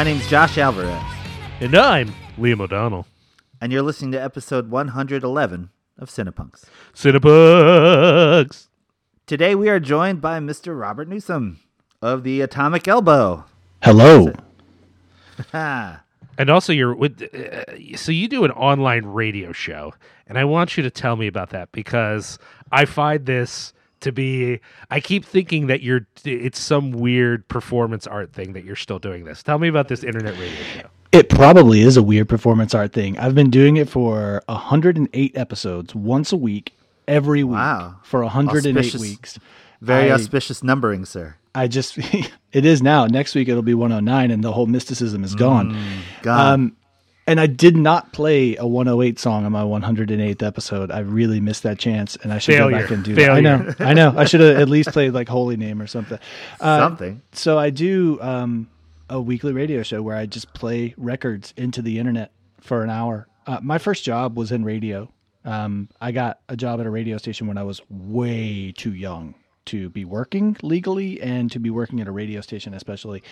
My name's Josh Alvarez, And I'm Liam O'Donnell. and you're listening to episode 111 of Cinepunks. Cinebugs. Today we are joined by Mr. Robert Newsom of the Atomic Elbow. Hello. And also, you're with. Uh, so you do an online radio show, and I want you to tell me about that because I find this to be. I keep thinking that you're. It's some weird performance art thing that you're still doing this. Tell me about this internet radio show. It probably is a weird performance art thing. I've been doing it for 108 episodes, once a week, every week Wow. for 108 Auspicious. weeks. Very I- auspicious numbering, sir. I just it is now. Next week it'll be 109 and the whole mysticism is gone. God. Um and I did not play a 108 song on my 108th episode. I really missed that chance, and I should go back and do that. I know, I know. I should have at least played like Holy Name or something. Uh, Something. So I do um, a weekly radio show where I just play records into the internet for an hour. Uh, my first job was in radio. Um, I got a job at a radio station when I was way too young to be working legally and to be working at a radio station, especially.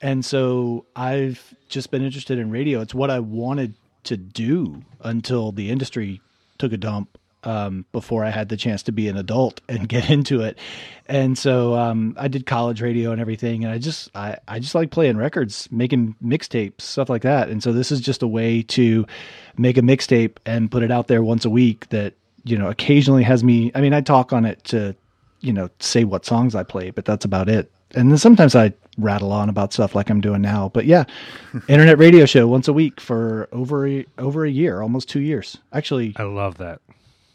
And so I've just been interested in radio. It's what I wanted to do until the industry took a dump um, before I had the chance to be an adult and get into it. And so um, I did college radio and everything. And I just I, I just like playing records, making mixtapes, stuff like that. And so this is just a way to make a mixtape and put it out there once a week that you know occasionally has me. I mean, I talk on it to you know say what songs I play, but that's about it. And then sometimes I rattle on about stuff like I'm doing now. But yeah, internet radio show once a week for over a, over a year, almost two years. Actually, I love that.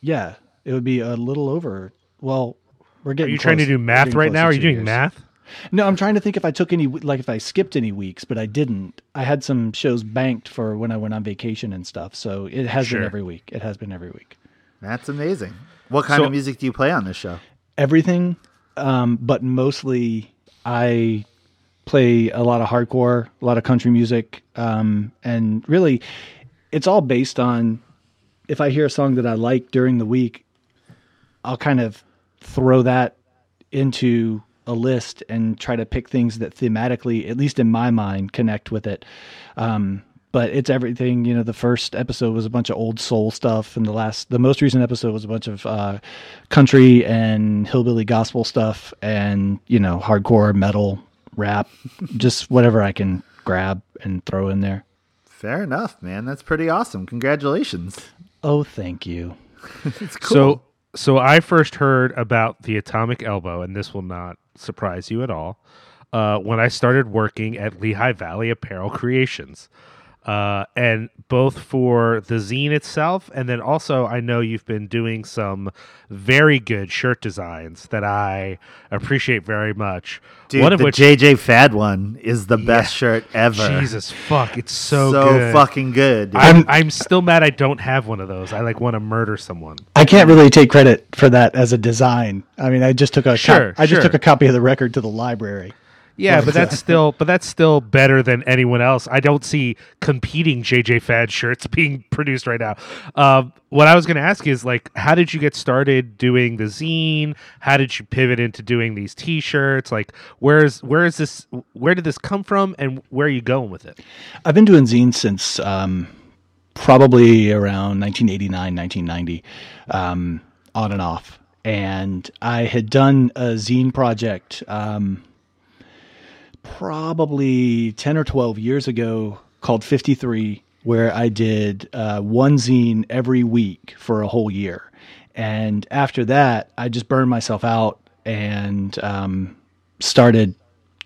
yeah, it would be a little over. Well, we're getting. Are getting. you trying to do math right now? Are you doing years. math? No, I'm trying to think if I took any, like if I skipped any weeks, but I didn't. I had some shows banked for when I went on vacation and stuff. So it has Sure. been every week. It has been every week. That's amazing. What kind So- of music do you play on this show? everything, um, but mostly I play a lot of hardcore, a lot of country music, um, and really, it's all based on if I hear a song that I like during the week, I'll kind of throw that into a list and try to pick things that thematically, at least in my mind, connect with it. Um, but it's everything. You know, the first episode was a bunch of old soul stuff, and the last, the most recent episode was a bunch of uh, country and hillbilly gospel stuff, and you know, hardcore metal, rap, just whatever I can grab and throw in there. Fair enough, man. That's pretty awesome. Congratulations. Oh, thank you. It's cool. So, so I first heard about the Atomic Elbow, and this will not surprise you at all. Uh, when I started working at Lehigh Valley Apparel Creations, uh, and both for the zine itself, and then also I know you've been doing some very good shirt designs that I appreciate very much. Dude, one of the which, JJ Fad one is the best shirt ever. Jesus fuck, it's so, so good. fucking good. dude. I'm, I'm still mad I don't have one of those. I like want to murder someone. I can't really take credit for that as a design. I mean, I just took a cop- Sure, I just sure. took a copy of the record to the library. Yeah, but that's still but that's still better than anyone else. I don't see competing JJ Fad shirts being produced right now. Um, what I was going to ask is like, how did you get started doing the zine? How did you pivot into doing these T-shirts? Like, where's where is this? Where did this come from, and where are you going with it? I've been doing zines since um, probably around 1989, 1990, um, on and off. And I had done a zine project um, probably 10 or 12 years ago called 53, where I did uh, one zine every week for a whole year. And after that, I just burned myself out and um, started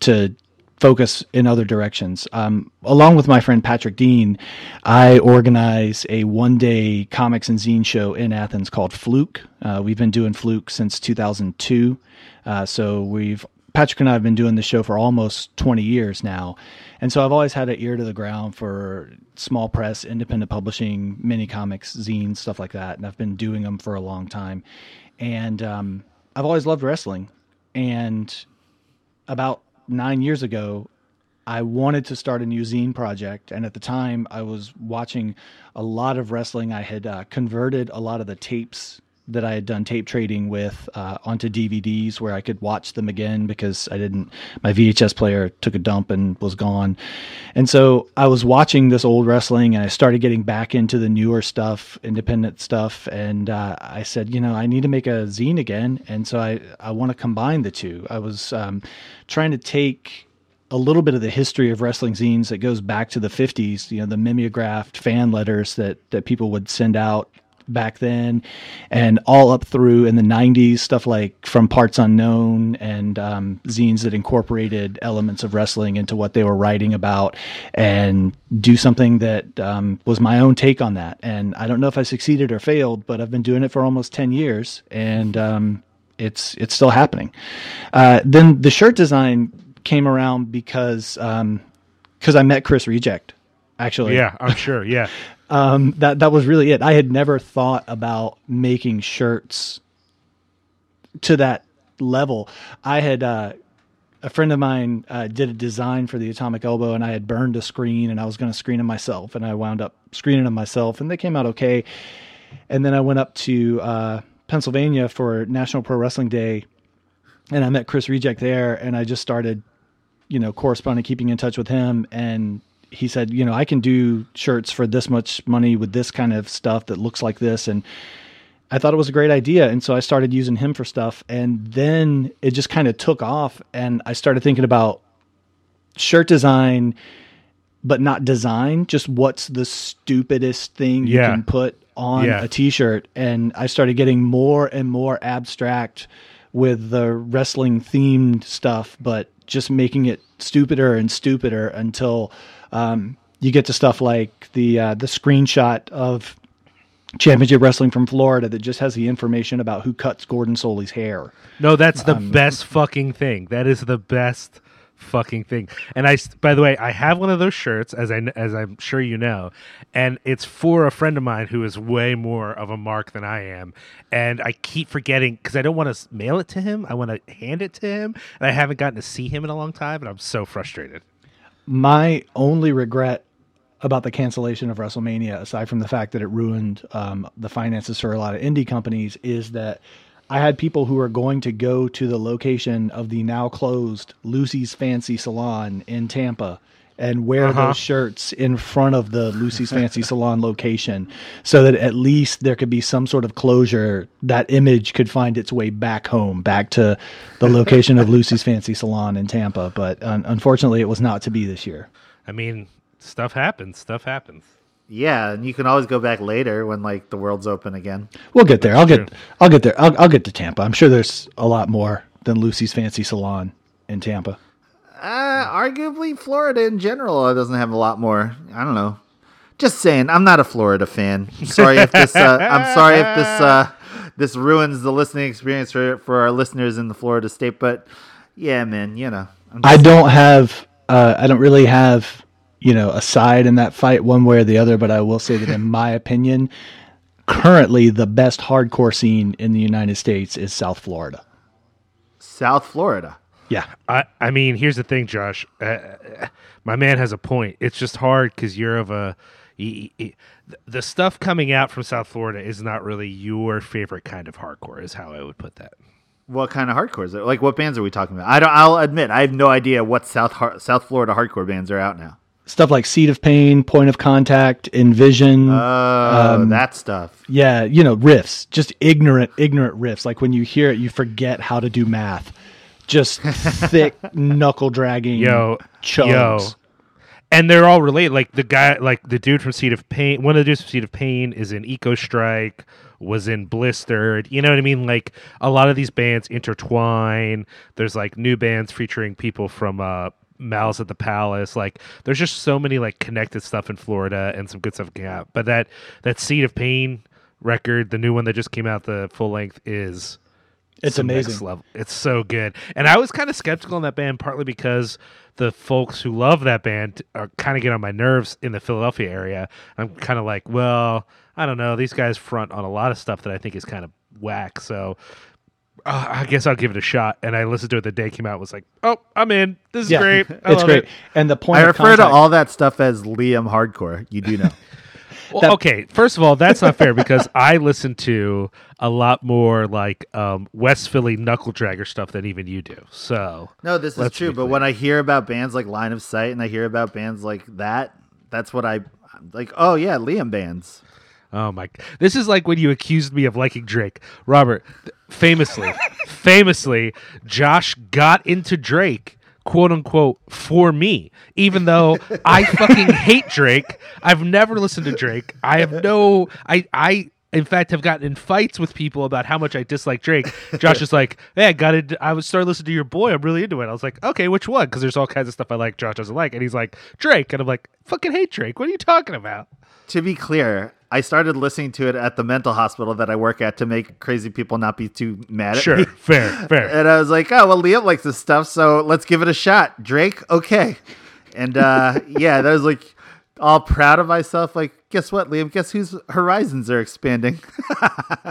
to focus in other directions. Um, along with my friend Patrick Dean, I organize a one day comics and zine show in Athens called Fluke. Uh, we've been doing Fluke since 2002. Uh, so we've Patrick and I have been doing this show for almost 20 years now. And so I've always had an ear to the ground for small press, independent publishing, mini comics, zines, stuff like that. And I've been doing them for a long time. And um, I've always loved wrestling. And about nine years ago, I wanted to start a new zine project. And at the time, I was watching a lot of wrestling. I had uh, converted a lot of the tapes that I had done tape trading with uh, onto DVDs where I could watch them again because I didn't. My VHS player took a dump and was gone, and so I was watching this old wrestling, and I started getting back into the newer stuff, independent stuff, and uh, I said, you know, I need to make a zine again, and so I I want to combine the two. I was um, trying to take a little bit of the history of wrestling zines that goes back to the 50s, you know, the mimeographed fan letters that that people would send out back then and all up through in the 90s stuff like from parts unknown and um, zines that incorporated elements of wrestling into what they were writing about and do something that um, was my own take on that and i don't know if i succeeded or failed but i've been doing it for almost 10 years and um, it's it's still happening uh, then the shirt design came around because because I met Chris Reject. Actually, Yeah, I'm sure. Yeah. um, that that was really it. I had never thought about making shirts to that level. I had uh, a friend of mine uh, did a design for the Atomic Elbow, and I had burned a screen, and I was going to screen them myself, and I wound up screening them myself, and they came out okay. And then I went up to uh, Pennsylvania for National Pro Wrestling Day, and I met Chris Reject there, and I just started, you know, corresponding, keeping in touch with him, and he said, you know, I can do shirts for this much money with this kind of stuff that looks like this, and I thought it was a great idea, and so I started using him for stuff, and then it just kind of took off, and I started thinking about shirt design, but not design. Just what's the stupidest thing you can put on Yeah. a t-shirt, and I started getting more and more abstract with the wrestling themed stuff, but just making it stupider and stupider until um, you get to stuff like the uh, the screenshot of championship wrestling from Florida that just has the information about who cuts Gordon Solie's hair. No, that's the best fucking thing. That is the best fucking thing. And I, by the way, I have one of those shirts, as I, as I'm sure you know, and it's for a friend of mine who is way more of a mark than I am. And I keep forgetting because I don't want to mail it to him. I want to hand it to him, and I haven't gotten to see him in a long time, and I'm so frustrated. My only regret about the cancellation of WrestleMania, aside from the fact that it ruined um, the finances for a lot of indie companies, is that I had people who were going to go to the location of the now closed Lucy's Fancy Salon in Tampa and wear Uh-huh. those shirts in front of the Lucy's Fancy Salon location so that at least there could be some sort of closure. That image could find its way back home, back to the location of Lucy's Fancy Salon in Tampa. But un- unfortunately, it was not to be this year. I mean, stuff happens. Stuff happens. Yeah, and you can always go back later when like the world's open again. We'll get there. I'll true. get. I'll get there. I'll, I'll get to Tampa. I'm sure there's a lot more than Lucy's Fancy Salon in Tampa. Uh, arguably, Florida in general uh, doesn't have a lot more. I don't know. Just saying, I'm not a Florida fan. I'm sorry if this. Uh, I'm sorry if this. Uh, this ruins the listening experience for for our listeners in the Florida state. But yeah, man, you know. I don't have. Uh, I don't really have. You know, a side in that fight, one way or the other. But I will say that, in my opinion, currently the best hardcore scene in the United States is South Florida. South Florida. Yeah, I, I mean, here's the thing, Josh. Uh, my man has a point. It's just hard because you're of a. y- y- the stuff coming out from South Florida is not really your favorite kind of hardcore, is how I would put that. What kind of hardcore is it? Like, what bands are we talking about? I don't. I'll admit, I have no idea what South South Florida hardcore bands are out now. stuff like Seed of Pain, Point of Contact, Envision. Oh, that stuff. Yeah, you know, riffs, just ignorant, ignorant riffs. Like when you hear it, you forget how to do math. Just thick knuckle dragging. Yo, chugs. yo. And they're all related. Like the guy, like the dude from Seed of Pain. One of the dudes from Seed of Pain is in Ecostrike. Was in Blistered. You know what I mean? Like a lot of these bands intertwine. There's like new bands featuring people from uh, Malice at the Palace. Like there's just so many like connected stuff in Florida and some good stuff came out. But that that Seed of Pain record, the new one that just came out, the full length is It's some next amazing. level. It's so good. And I was kind of skeptical on that band partly because the folks who love that band are kind of get on my nerves in the Philadelphia area. I'm kind of like, well, I don't know. These guys front on a lot of stuff that I think is kind of whack. So uh, I guess I'll give it a shot. And I listened to it the day it came out. Was like, oh, I'm in. This is Yeah, great. I it's love great. it. And the point I of refer to all that stuff as Liam Hardcore. You do know. Well, That- okay, first of all, that's not fair because I listen to a lot more like um, West Philly knuckle dragger stuff than even you do. So No, this is true. But when I hear about bands like Line of Sight and I hear about bands like that, that's what I I'm like. Oh yeah, Liam bands. Oh my! This is like when you accused me of liking Drake, Robert. Famously, famously, Josh got into Drake, quote unquote, for me. Even though I fucking hate Drake, I've never listened to Drake. I have no. I I in fact have gotten in fights with people about how much I dislike Drake. Josh is like, "Hey, I got it. I was started listening to your boy. I'm really into it." I was like, "Okay, which one?" Because there's all kinds of stuff I like. Josh doesn't like, and he's like, "Drake," and I'm like, "Fucking hate Drake. What are you talking about?" To be clear, I started listening to it at the mental hospital that I work at to make crazy people not be too mad at Sure, me. fair, fair. And I was like, oh well, Liam likes this stuff, so let's give it a shot. Drake, okay. And uh, yeah, that was like all proud of myself. Like, guess what, Liam? Guess whose horizons are expanding?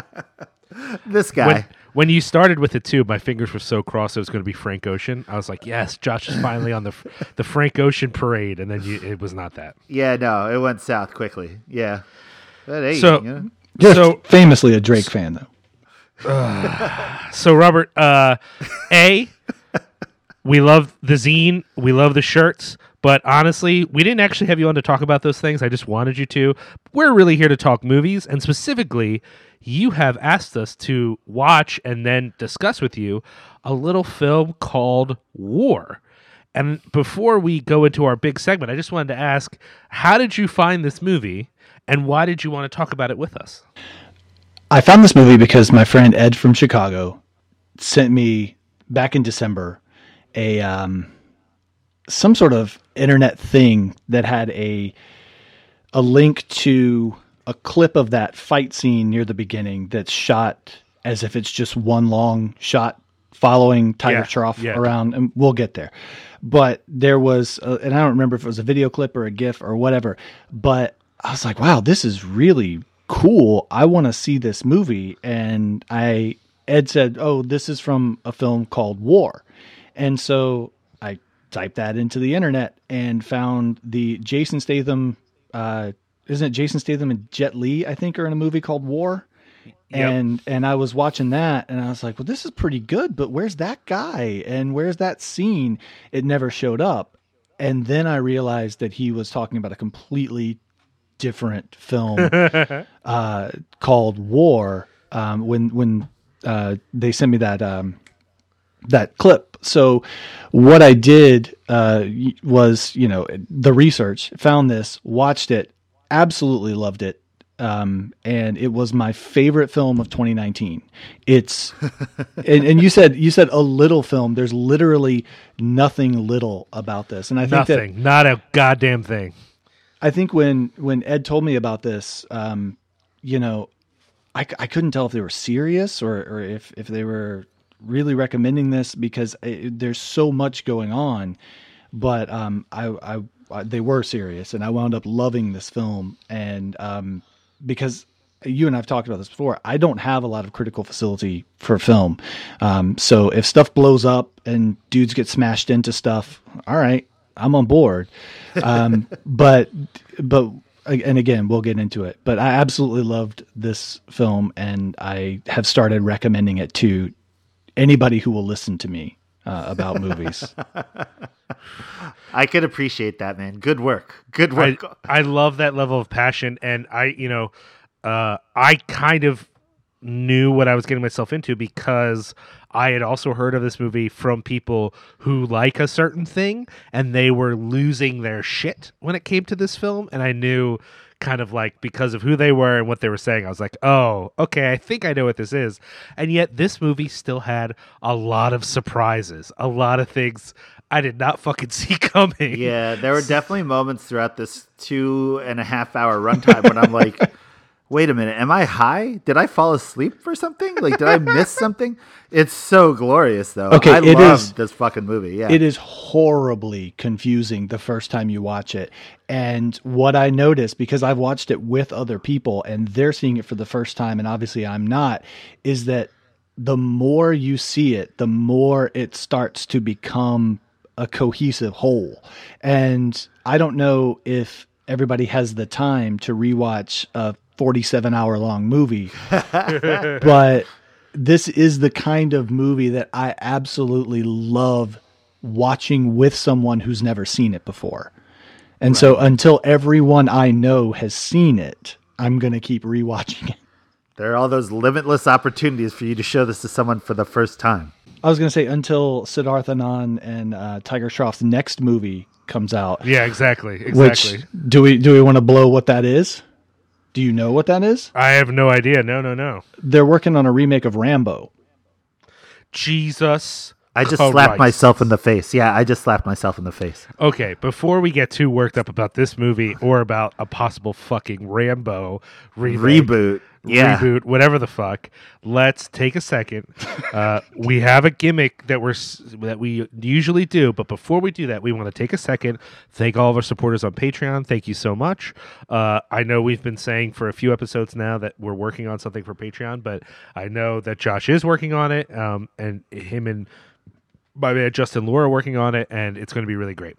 this guy. when, when you started with it too, my fingers were so crossed it was going to be Frank Ocean. I was like, yes, Josh is finally on the the Frank Ocean parade, and then you, it was not that. Yeah, no, it went south quickly. Yeah. But hey, So- you know. Just So- famously a Drake fan, though. So Robert, uh, a we love the zine, we love the shirts, but honestly, we didn't actually have you on to talk about those things. I just wanted you to. We're really here to talk movies, and specifically, you have asked us to watch and then discuss with you a little film called War. And before we go into our big segment, I just wanted to ask, how did you find this movie, and why did you want to talk about it with us? I found this movie because my friend Ed from Chicago sent me back in December a um, some sort of internet thing that had a a link to a clip of that fight scene near the beginning that's shot as if it's just one long shot following Tiger Yeah, Trough yeah. around, and we'll get there. But there was, a, and I don't remember if it was a video clip or a GIF or whatever. But I was like, wow, this is really cool. I want to see this movie. And I, Ed said, oh, this is from a film called War. And so typed that into the internet and found the Jason Statham, uh, isn't it Jason Statham and Jet Li, I think, are in a movie called War. And and I was watching that and I was like, well, this is pretty good, but where's that guy and where's that scene? It never showed up. And then I realized that he was talking about a completely different film uh, called War. Um, when when uh, they sent me that um, that clip. So what I did uh, was, you know, the research, found this, watched it, absolutely loved it. Um, and it was my favorite film of 2019. It's, and, and you said, you said a little film. There's literally nothing little about this. And I think that Nothing, not a goddamn thing. I think when when Ed told me about this, um, you know, I, I couldn't tell if they were serious or, or if if they were really recommending this because it, there's so much going on. But um, I, I, I they were serious, and I wound up loving this film, and um, because you and I've talked about this before. I don't have a lot of critical facility for film, um, so if stuff blows up and dudes get smashed into stuff, all right, I'm on board. Um, but but and again, we'll get into it. But I absolutely loved this film, and I have started recommending it to anybody who will listen to me uh, about movies. I could appreciate that, man. Good work. Good I, work. I love that level of passion and I you know uh I kind of knew what I was getting myself into because I had also heard of this movie from people who like a certain thing and they were losing their shit when it came to this film and I knew kind of like because of who they were and what they were saying I was like, "Oh, okay, I think I know what this is." And yet this movie still had a lot of surprises, a lot of things I did not fucking see coming. yeah, there were definitely moments throughout this two and a half hour runtime when I'm like, wait a minute, am I high? Did I fall asleep for something? Like, did I miss something? It's so glorious, though. Okay, I it love is- this fucking movie. Yeah. It is horribly confusing the first time you watch it. And what I noticed, because I've watched it with other people and they're seeing it for the first time, and obviously I'm not, is that the more you see it, the more it starts to become a cohesive whole. And I don't know if everybody has the time to rewatch a 47 hour long movie. but this is the kind of movie that I absolutely love watching with someone who's never seen it before. And so until everyone I know has seen it, I'm going to keep rewatching it. There are all those limitless opportunities for you to show this to someone for the first time. I was going to say until Siddhartha Anand and uh, Tiger Shroff's next movie comes out. Yeah, exactly. Exactly. Which do we do we want to blow what that is? Do you know what that is? I have no idea. No, no, no. They're working on a remake of Rambo. Jesus. I just Christ. slapped myself in the face. Yeah, I just slapped myself in the face. Okay, before we get too worked up about this movie or about a possible fucking Rambo remake, Reboot. Yeah. reboot, whatever the fuck. Let's take a second. Uh, we have a gimmick that we're that we usually do, but before we do that, we want to take a second. Thank all of our supporters on Patreon. Thank you so much. Uh, I know we've been saying for a few episodes now that we're working on something for Patreon, but I know that Josh is working on it, um, and him and my man Justin Laura working on it, and it's going to be really great.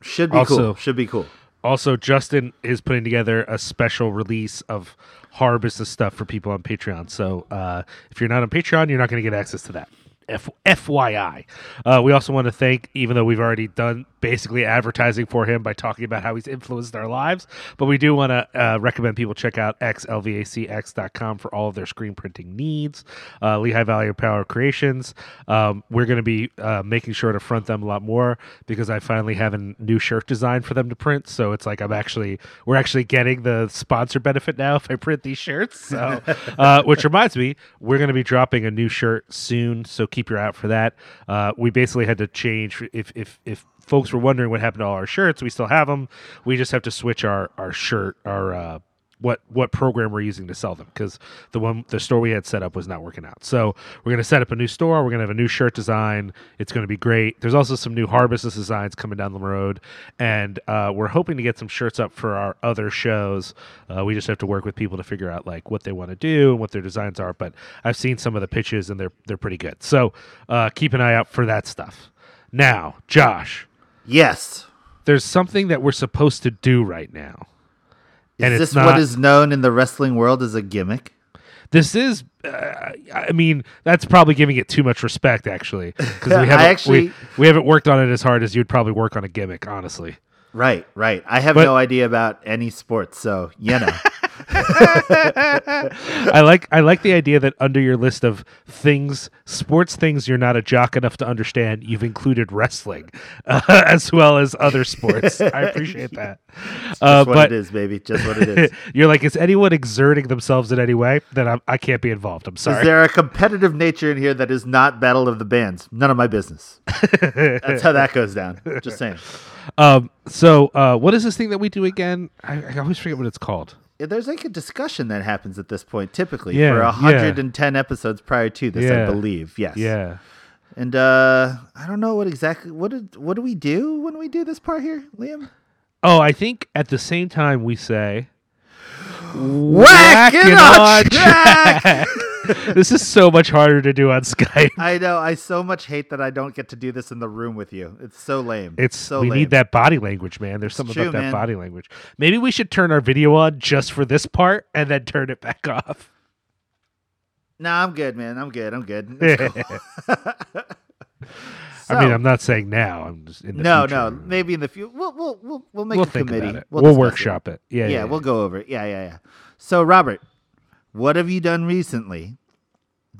Should be Also- cool. Should be cool. Also, Justin is putting together a special release of horror business stuff for people on Patreon. So uh, if you're not on Patreon, you're not going to get access to that. F- FYI. Uh, we also want to thank, even though we've already done basically advertising for him by talking about how he's influenced our lives, but we do want to uh, recommend people check out xlvacx.com for all of their screen printing needs. Uh, Lehigh Valley Apparel Creations. Um, we're going to be uh, making sure to front them a lot more because I finally have a new shirt design for them to print. So it's like I'm actually, we're actually getting the sponsor benefit now if I print these shirts. So, uh, which reminds me, we're going to be dropping a new shirt soon. So keep your eye out for that. Uh, we basically had to change if, if, if, folks were wondering what happened to all our shirts we still have them we just have to switch our our shirt our uh what what program we're using to sell them because the one the store we had set up was not working out. So we're going to set up a new store. We're going to have a new shirt design. It's going to be great. There's also some new business designs coming down the road, and uh, we're hoping to get some shirts up for our other shows. Uh, we just have to work with people to figure out like what they want to do and what their designs are. But I've seen some of the pitches and they're they're pretty good. So uh, keep an eye out for that stuff. Now, Josh, Yes. there's something that we're supposed to do right now. Is And this not- what is known in the wrestling world as a gimmick? This is, uh, I mean, that's probably giving it too much respect, actually, because we haven't actually- we, we haven't worked on it as hard as you'd probably work on a gimmick, honestly. Right, right. I have But- no idea about any sports, so you know. I like I like the idea that under your list of things, sports things you're not a jock enough to understand, you've included wrestling uh, as well as other sports. I appreciate that. Just Uh, what but it is, baby. Just what it is. you're like, is anyone exerting themselves in any way? Then I'm, I can't be involved. I'm sorry. Is there a competitive nature in here that is not Battle of the Bands? None of my business. That's how that goes down. Just saying. Um, so uh, what is this thing that we do again? I, I always forget what it's called. Yeah, There's like a discussion that happens at this point, typically Yeah, for yeah. 110 episodes prior to this, I believe. Yes. Yeah. And uh I don't know what exactly what did what do we do when we do this part here, Liam? Oh, I think at the same time we say Whack it on track! this is so much harder to do on Skype. I know. I so much hate that I don't get to do this in the room with you. It's so lame. It's so we lame. need that body language, man. There's something true, about that man. body language. Maybe we should turn our video on just for this part and then turn it back off. No, I'm good, man. I'm good. I'm good. I mean, I'm not saying now. I'm just in the no, future. no. Maybe in the future, we'll we'll we'll, we'll make We'll a committee. it. We'll, We'll, workshop it. Yeah, Yeah, yeah, yeah. we'll go over it. Yeah, yeah, yeah. So, Robert, what have you done recently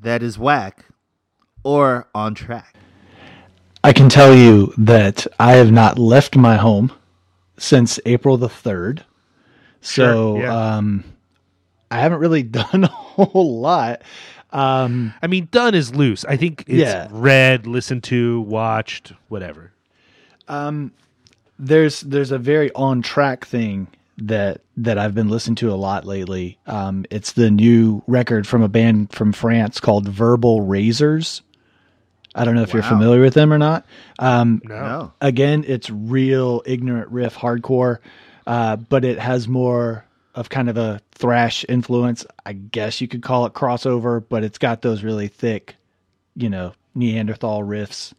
that is whack or on track? I can tell you that I have not left my home since April the 3rd. So Sure, yeah. um, I haven't really done a whole lot. Um, I mean, done is loose. I think it's Yeah. read, listened to, watched, whatever. there's there's a very on track thing that that I've been listening to a lot lately. Um, it's the new record from a band from France called Verbal Razors. I don't know if you're familiar with them or not. Um, No. No. again, it's real ignorant riff hardcore, uh, but it has more of kind of a thrash influence. I guess you could call it crossover, but it's got those really thick, you know, Neanderthal riffs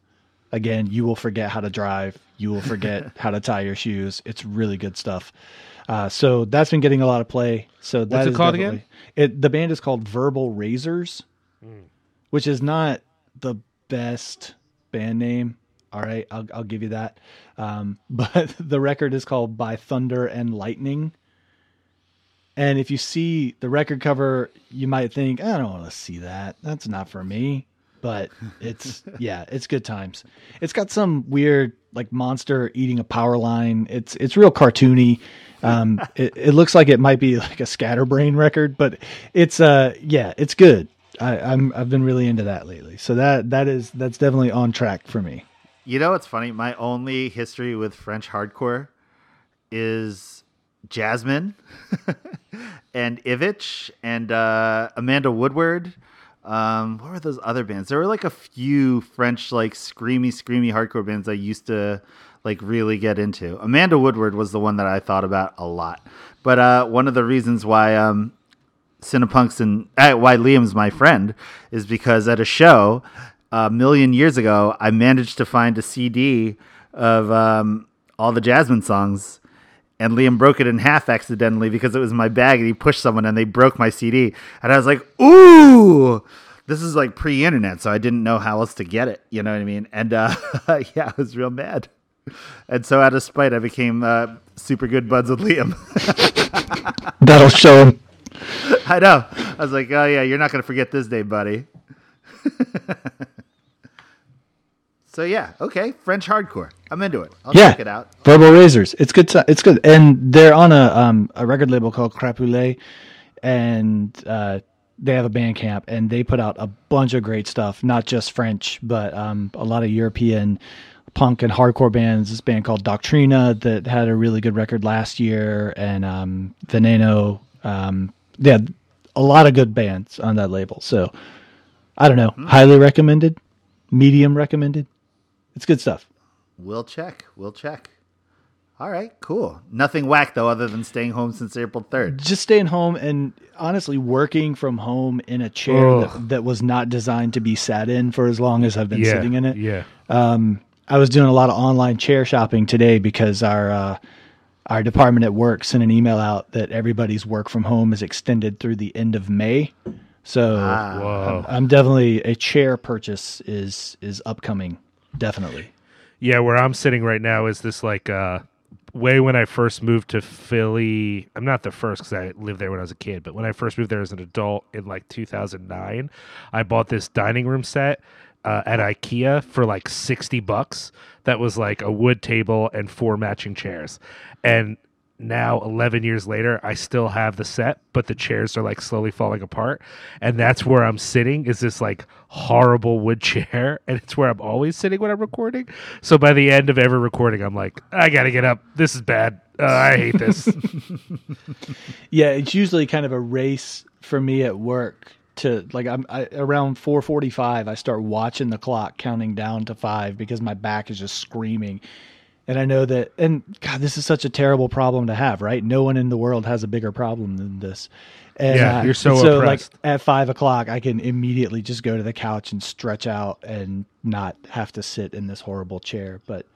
again, you will forget how to drive. You will forget how to tie your shoes. It's really good stuff. Uh, so that's been getting a lot of play. So that What's it called again? It the band is called Verbal Razors, which is not the best band name. All right, I'll I'll give you that. Um, but the record is called By Thunder and Lightning. And if you see the record cover, you might think, I don't want to see that. That's not for me. But it's yeah, it's good times. It's got some weird like monster eating a power line. It's it's real cartoony. Um, it, it looks like it might be like a scatterbrain record, but it's uh yeah, it's good. I, I'm I've been really into that lately. So that that is that's definitely on track for me. You know what's funny? My only history with French hardcore is Jasmine and Ivich and uh, Amanda Woodward. Um, what were those other bands? There were like a few French like screamy, screamy hardcore bands I used to like really get into. Amanda Woodward was the one that I thought about a lot. But uh, one of the reasons why um, Cinepunks and uh, why Liam's my friend is because at a show a million years ago, I managed to find a CD of um, all the Jasmine songs, and Liam broke it in half accidentally because it was in my bag, and he pushed someone and they broke my CD, and I was like, "Ooh." This is like pre-internet, so I didn't know how else to get it. You know what I mean? And uh, yeah, I was real mad. And so, out of spite, I became uh, super good buds with Liam. That'll show him. I know. I was like, oh yeah, you're not gonna forget this day, buddy. so yeah, okay, French hardcore. I'm into it. I'll Yeah. check it out. Verbal Razors. It's good. To, it's good, and they're on a um a record label called Crapoulet, and uh, they have a band camp, and they put out a bunch of great stuff. Not just French, but um a lot of European punk and hardcore bands. This band called Doctrina that had a really good record last year, and um Veneno. Um, yeah, a lot of good bands on that label. So I don't know. Highly recommended. Medium recommended. It's good stuff. We'll check. We'll check. All right, cool. Nothing whack though, other than staying home since April third. just staying home and honestly working from home in a chair that, that was not designed to be sat in for as long as I've been yeah, sitting in it. Yeah. I was doing a lot of online chair shopping today because our uh, our department at work sent an email out that everybody's work from home is extended through the end of May. So Ah. Whoa. I'm definitely a chair purchase is is upcoming. Definitely. Yeah, where I'm sitting right now is this like uh way when I first moved to Philly. I'm not the first because I lived there when I was a kid, but when I first moved there as an adult in like 2009, I bought this dining room set uh, at IKEA for like 60 bucks. That was like a wood table and four matching chairs. And now 11 years later i still have the set but the chairs are like slowly falling apart. And that's where i'm sitting is this like horrible wood chair and it's where i'm always sitting when i'm recording. So by the end of every recording i'm like i gotta get up. This is bad. Uh, i hate this. Yeah, it's usually kind of a race for me at work to like I'm I, around 4:45 I start watching the clock counting down to 5 because my back is just screaming. And I know that and god this is such a terrible problem to have, right? No one in the world has a bigger problem than this. And, Yeah, uh, you're so so like at five o'clock, I can immediately just go to the couch and stretch out and not have to sit in this horrible chair. But,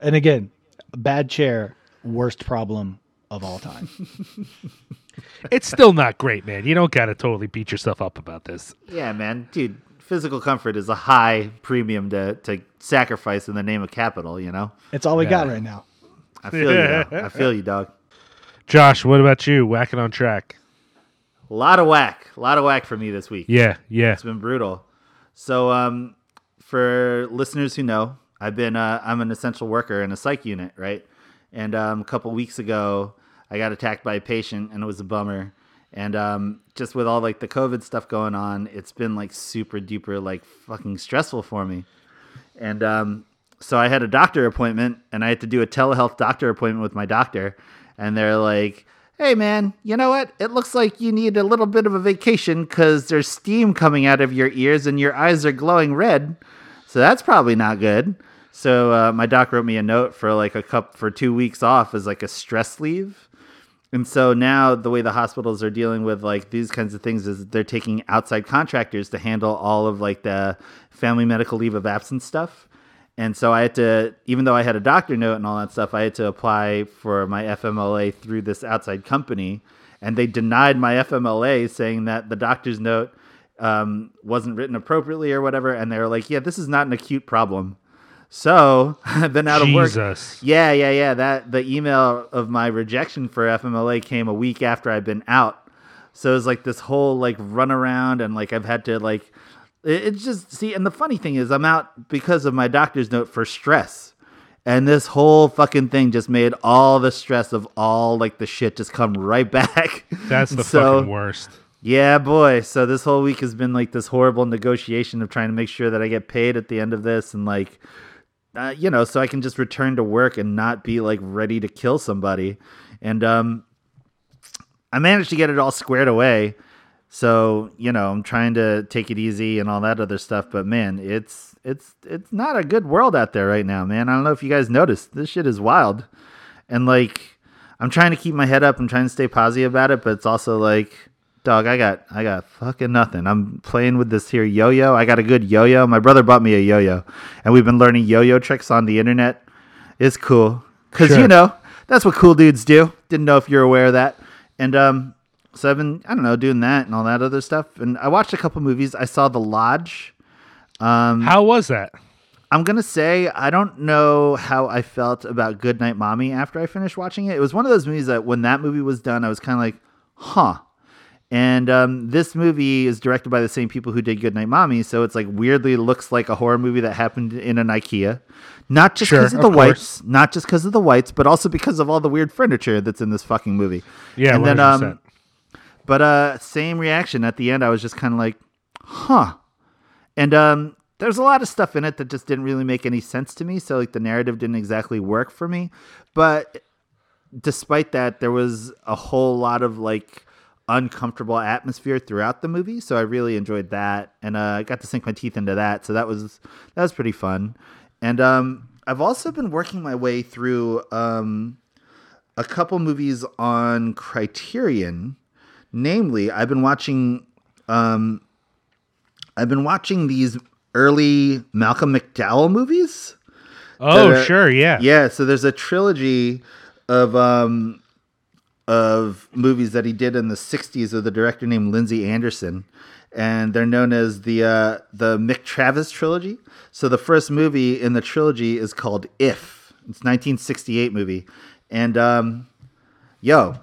and again, bad chair, worst problem of all time. it's still not great man you don't gotta totally beat yourself up about this Yeah, man, dude. Physical comfort is a high premium to, to sacrifice in the name of capital. You know, It's all we got right now. I feel you. Dog. I feel you, dog. josh what about you whacking on track A lot of whack. A lot of whack for me this week. yeah yeah It's been brutal. So, um, for listeners who know, I've been uh, I'm an essential worker in a psych unit, right? And um, a couple weeks ago, I got attacked by a patient, and it was a bummer. And um, just with all like the COVID stuff going on, it's been like super duper like fucking stressful for me. And um, so I had a doctor appointment, and I had to do a telehealth doctor appointment with my doctor. And they're like, "Hey, man, you know what? It looks like you need a little bit of a vacation because there's steam coming out of your ears, and your eyes are glowing red. So that's probably not good." So uh, my doc wrote me a note for like a cup for two weeks off as like a stress leave. And so now the way the hospitals are dealing with like these kinds of things is they're taking outside contractors to handle all of like the family medical leave of absence stuff. And so I had to, even though I had a doctor note and all that stuff, I had to apply for my FMLA through this outside company. And they denied my FMLA, saying that the doctor's note um, wasn't written appropriately or whatever. And they were like, yeah, this is not an acute problem. So I've been out of work. Yeah, yeah, yeah. That the email of my rejection for FMLA came a week after I've been out. So it was like this whole like run around and like I've had to like it's just see and the funny thing is I'm out because of my doctor's note for stress. And this whole fucking thing just made all the stress of all like the shit just come right back. That's the So- fucking worst. yeah, boy. So this whole week has been like this horrible negotiation of trying to make sure that I get paid at the end of this and like uh, you know, so I can just return to work and not be like ready to kill somebody. And um I managed to get it all squared away. So, you know, I'm trying to take it easy and all that other stuff, but man, it's it's it's not a good world out there right now, man. I don't know if you guys noticed. This shit is wild. And like I'm trying to keep my head up and trying to stay positive about it, but it's also like dog, I got I got fucking nothing. I'm playing with this here yo-yo. I got a good yo-yo. My brother bought me a yo-yo, and we've been learning yo-yo tricks on the internet. It's cool cuz Sure. you know, that's what cool dudes do. Didn't know if you're aware of that. And um so I've been I don't know, doing that and all that other stuff. And I watched a couple movies. I saw The Lodge. How was that? I'm gonna say I don't know how I felt about Goodnight Mommy after I finished watching it. It was one of those movies that when that movie was done, I was kind of like, huh. And um, this movie is directed by the same people who did Goodnight Mommy, so it's like weirdly looks like a horror movie that happened in an IKEA. Not just because of of the whites, not just because of the whites, but also because of all the weird furniture that's in this fucking movie. Yeah, and then 100%. um, but uh, same reaction at the end. I was just kind of like, huh. And um, there's a lot of stuff in it that just didn't really make any sense to me. So like the narrative didn't exactly work for me. But despite that, there was a whole lot of like uncomfortable atmosphere throughout the movie. So I really enjoyed that, and uh, I got to sink my teeth into that. So that was that was pretty fun. And um, I've also been working my way through um, a couple movies on Criterion. Namely, I've been watching um, I've been watching these early Malcolm McDowell movies. Oh, are- sure, yeah. Yeah, so there's a trilogy of um of movies that he did in the 60s with a director named Lindsay Anderson and they're known as the uh the Mick Travis trilogy. So the first movie in the trilogy is called If. It's 1968 movie. And um yo,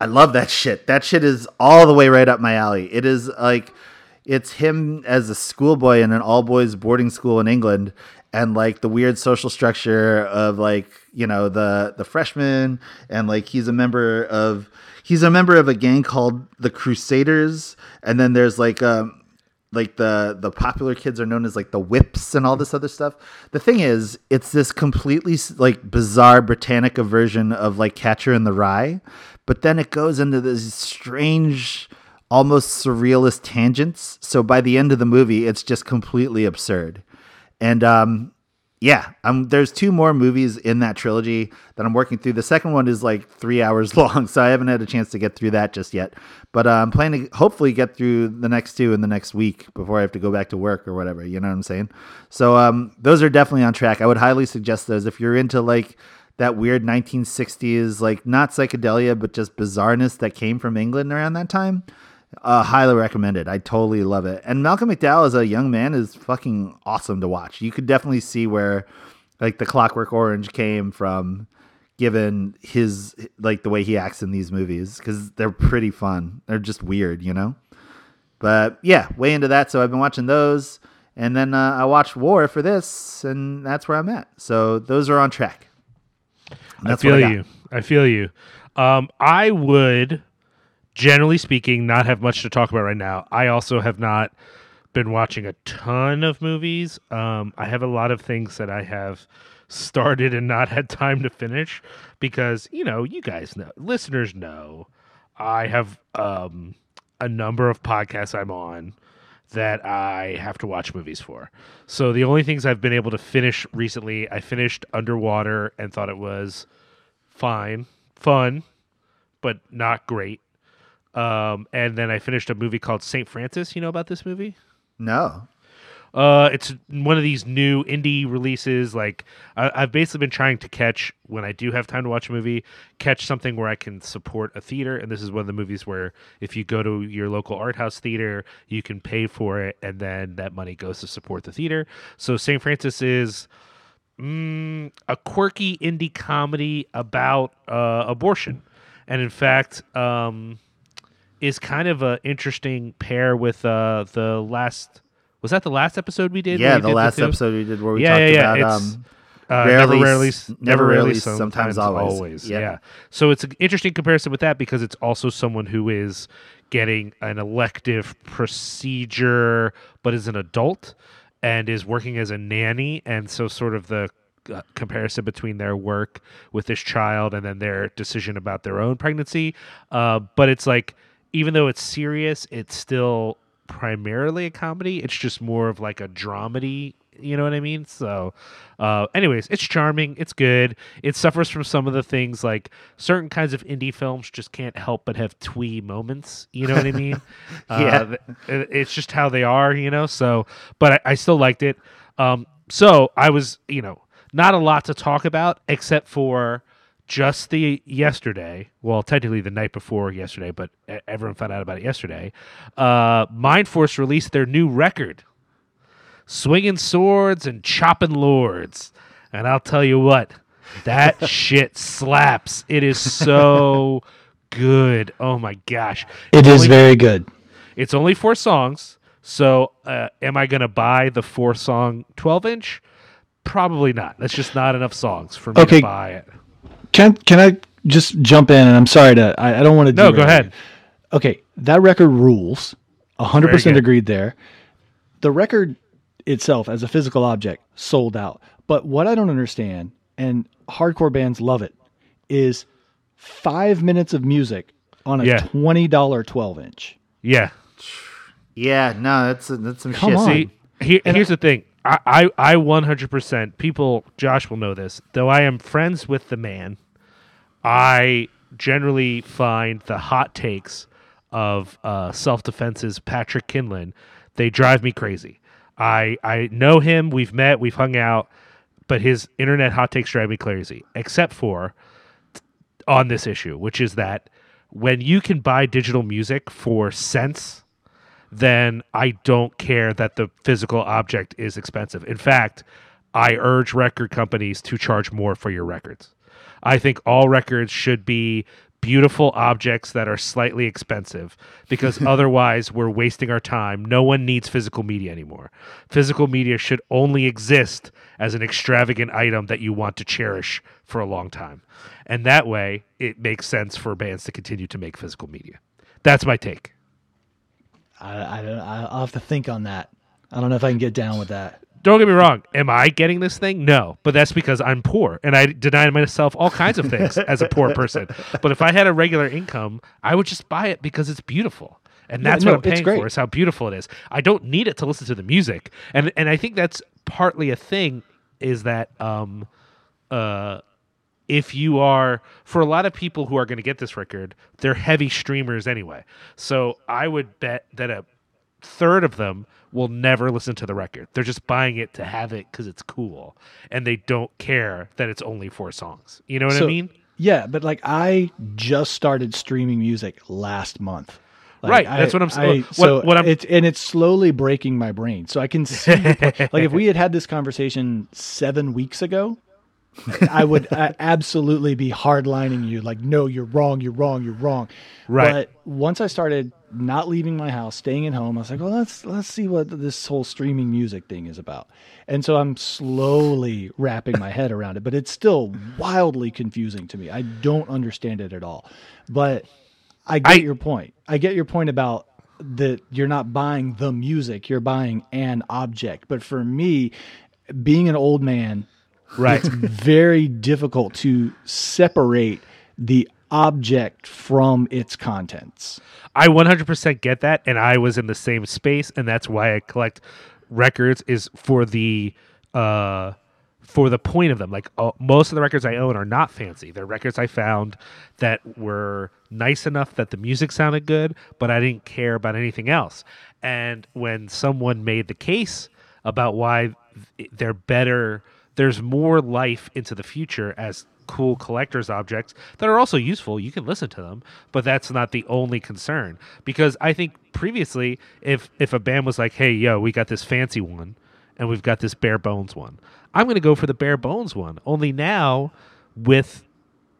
I love that shit. That shit is all the way right up my alley. It is like it's him as a schoolboy in an all boys boarding school in England and like the weird social structure of like, you know, the the freshmen and like he's a member of he's a member of a gang called the Crusaders and then there's like um like the the popular kids are known as like the whips and all this other stuff. The thing is, it's this completely like bizarre Britannica version of like Catcher in the Rye, but then it goes into this strange, almost surrealist tangents. So by the end of the movie, it's just completely absurd. And um, yeah, um, there's two more movies in that trilogy that I'm working through. The second one is like three hours long, so I haven't had a chance to get through that just yet. But uh, I'm planning to hopefully get through the next two in the next week before I have to go back to work or whatever. You know what I'm saying? So um, those are definitely on track. I would highly suggest those if you're into like that weird 1960s, like not psychedelia, but just bizarreness that came from England around that time. Uh, highly recommend it. I totally love it. And Malcolm McDowell as a young man is fucking awesome to watch. You could definitely see where like the Clockwork Orange came from, given his like the way he acts in these movies because they're pretty fun. They're just weird, you know. But yeah, way into that. So I've been watching those, and then uh, I watched War for this, and that's where I'm at. So those are on track. I feel I you. I feel you. Um, I would, generally speaking, not have much to talk about right now. I also have not been watching a ton of movies. Um, I have a lot of things that I have started and not had time to finish because you know, you guys know, listeners know, I have um, a number of podcasts I'm on that I have to watch movies for. So the only things I've been able to finish recently, I finished Underwater and thought it was fine, fun, but not great. Um, and then I finished a movie called Saint Francis. You know about this movie? No. Uh, it's one of these new indie releases. Like I, I've basically been trying to catch when I do have time to watch a movie, catch something where I can support a theater. And this is one of the movies where if you go to your local art house theater, you can pay for it, and then that money goes to support the theater. So St. Francis is mm, a quirky indie comedy about uh, abortion, and in fact, um, is kind of an interesting pair with uh, the last. Was that the last episode we did? Yeah, we the did last two? episode we did where we Yeah, talked yeah, yeah, about it's- um, Uh, Rarely never, rarely, never rarely, sometimes, sometimes always. Yeah. Yep. So it's an interesting comparison with that because it's also someone who is getting an elective procedure, but is an adult and is working as a nanny, and so sort of the uh, comparison between their work with this child and then their decision about their own pregnancy. Uh, but it's like, even though it's serious, it's still primarily a comedy. It's just more of like a dramedy. You know what I mean? So, uh, anyways, it's charming. It's good. It suffers from some of the things like certain kinds of indie films just can't help but have twee moments. You know what I mean? Yeah. Uh, it's just how they are, you know? So, but I, I still liked it. Um, so I was, you know, not a lot to talk about except for just the yesterday. Well, technically the night before yesterday, but everyone found out about it yesterday. Uh, Mind Force released their new record, swinging swords and chopping lords. And I'll tell you what, that shit slaps. It is so good. Oh my gosh. It It's is only- very good. it's only four songs. So, uh, am I going to buy the four song 12 inch? Probably not. That's just not enough songs for me Okay. to buy it. Can can I just jump in? And I'm sorry to. I, I don't want to. No, go ahead. Okay, that record rules. 100 percent agreed there. The record itself, as a physical object, sold out. But what I don't understand, and hardcore bands love it, is five minutes of music on a Yeah. twenty dollar twelve inch. Yeah. yeah, no, that's that's some Come shit. on. See, here, here's the thing. I, I, I 100%, people, Josh will know this, though I am friends with the man, I generally find the hot takes of uh, self defense's Patrick Kindlon, they drive me crazy. I, I know him, we've met, we've hung out, but his internet hot takes drive me crazy, except for on this issue, which is that when you can buy digital music for cents, then I don't care that the physical object is expensive. In fact, I urge record companies to charge more for your records. I think all records should be beautiful objects that are slightly expensive because otherwise we're wasting our time. No one needs physical media anymore. Physical media should only exist as an extravagant item that you want to cherish for a long time. And that way, it makes sense for bands to continue to make physical media. That's my take. I, I don't. I'll have to think on that. I don't know if I can get down with that. Don't get me wrong. Am I getting this thing? No, but that's because I'm poor and I deny myself all kinds of things as a poor person. But if I had a regular income, I would just buy it because it's beautiful. And Yeah, that's no, what I'm paying great. for is how beautiful it is. I don't need it to listen to the music. And and I think that's partly a thing is that um uh if you are for a lot of people who are going to get this record, they're heavy streamers anyway. So I would bet that a third of them will never listen to the record. They're just buying it to have it because it's cool, and they don't care that it's only four songs. You know what I mean? Yeah, but like I just started streaming music last month. Like, Right, that's what I'm saying. I- What- so what I'm- it's and it's slowly breaking my brain. So I can see like if we had had this conversation seven weeks ago, I would uh, absolutely be hardlining you. Like, no, you're wrong. You're wrong. You're wrong. Right. But once I started not leaving my house, staying at home, I was like, well, let's let's see what this whole streaming music thing is about. And so I'm slowly wrapping my head around it, but it's still wildly confusing to me. I don't understand it at all. But I get I- your point. I get your point about that you're not buying the music, you're buying an object. But for me, being an old man, Right. it's very difficult to separate the object from its contents. I 100% get that, and I was in the same space, and that's why I collect records is for the uh for the point of them. Like uh, most of the records I own are not fancy. They're records I found that were nice enough that the music sounded good, but I didn't care about anything else. And when someone made the case about why they're better. There's more life into the future as cool collector's objects that are also useful. You can listen to them, but that's not the only concern. Because I think previously, if if a band was like, "Hey, yo, we got this fancy one, and we've got this bare bones one," I'm going to go for the bare bones one. Only now, with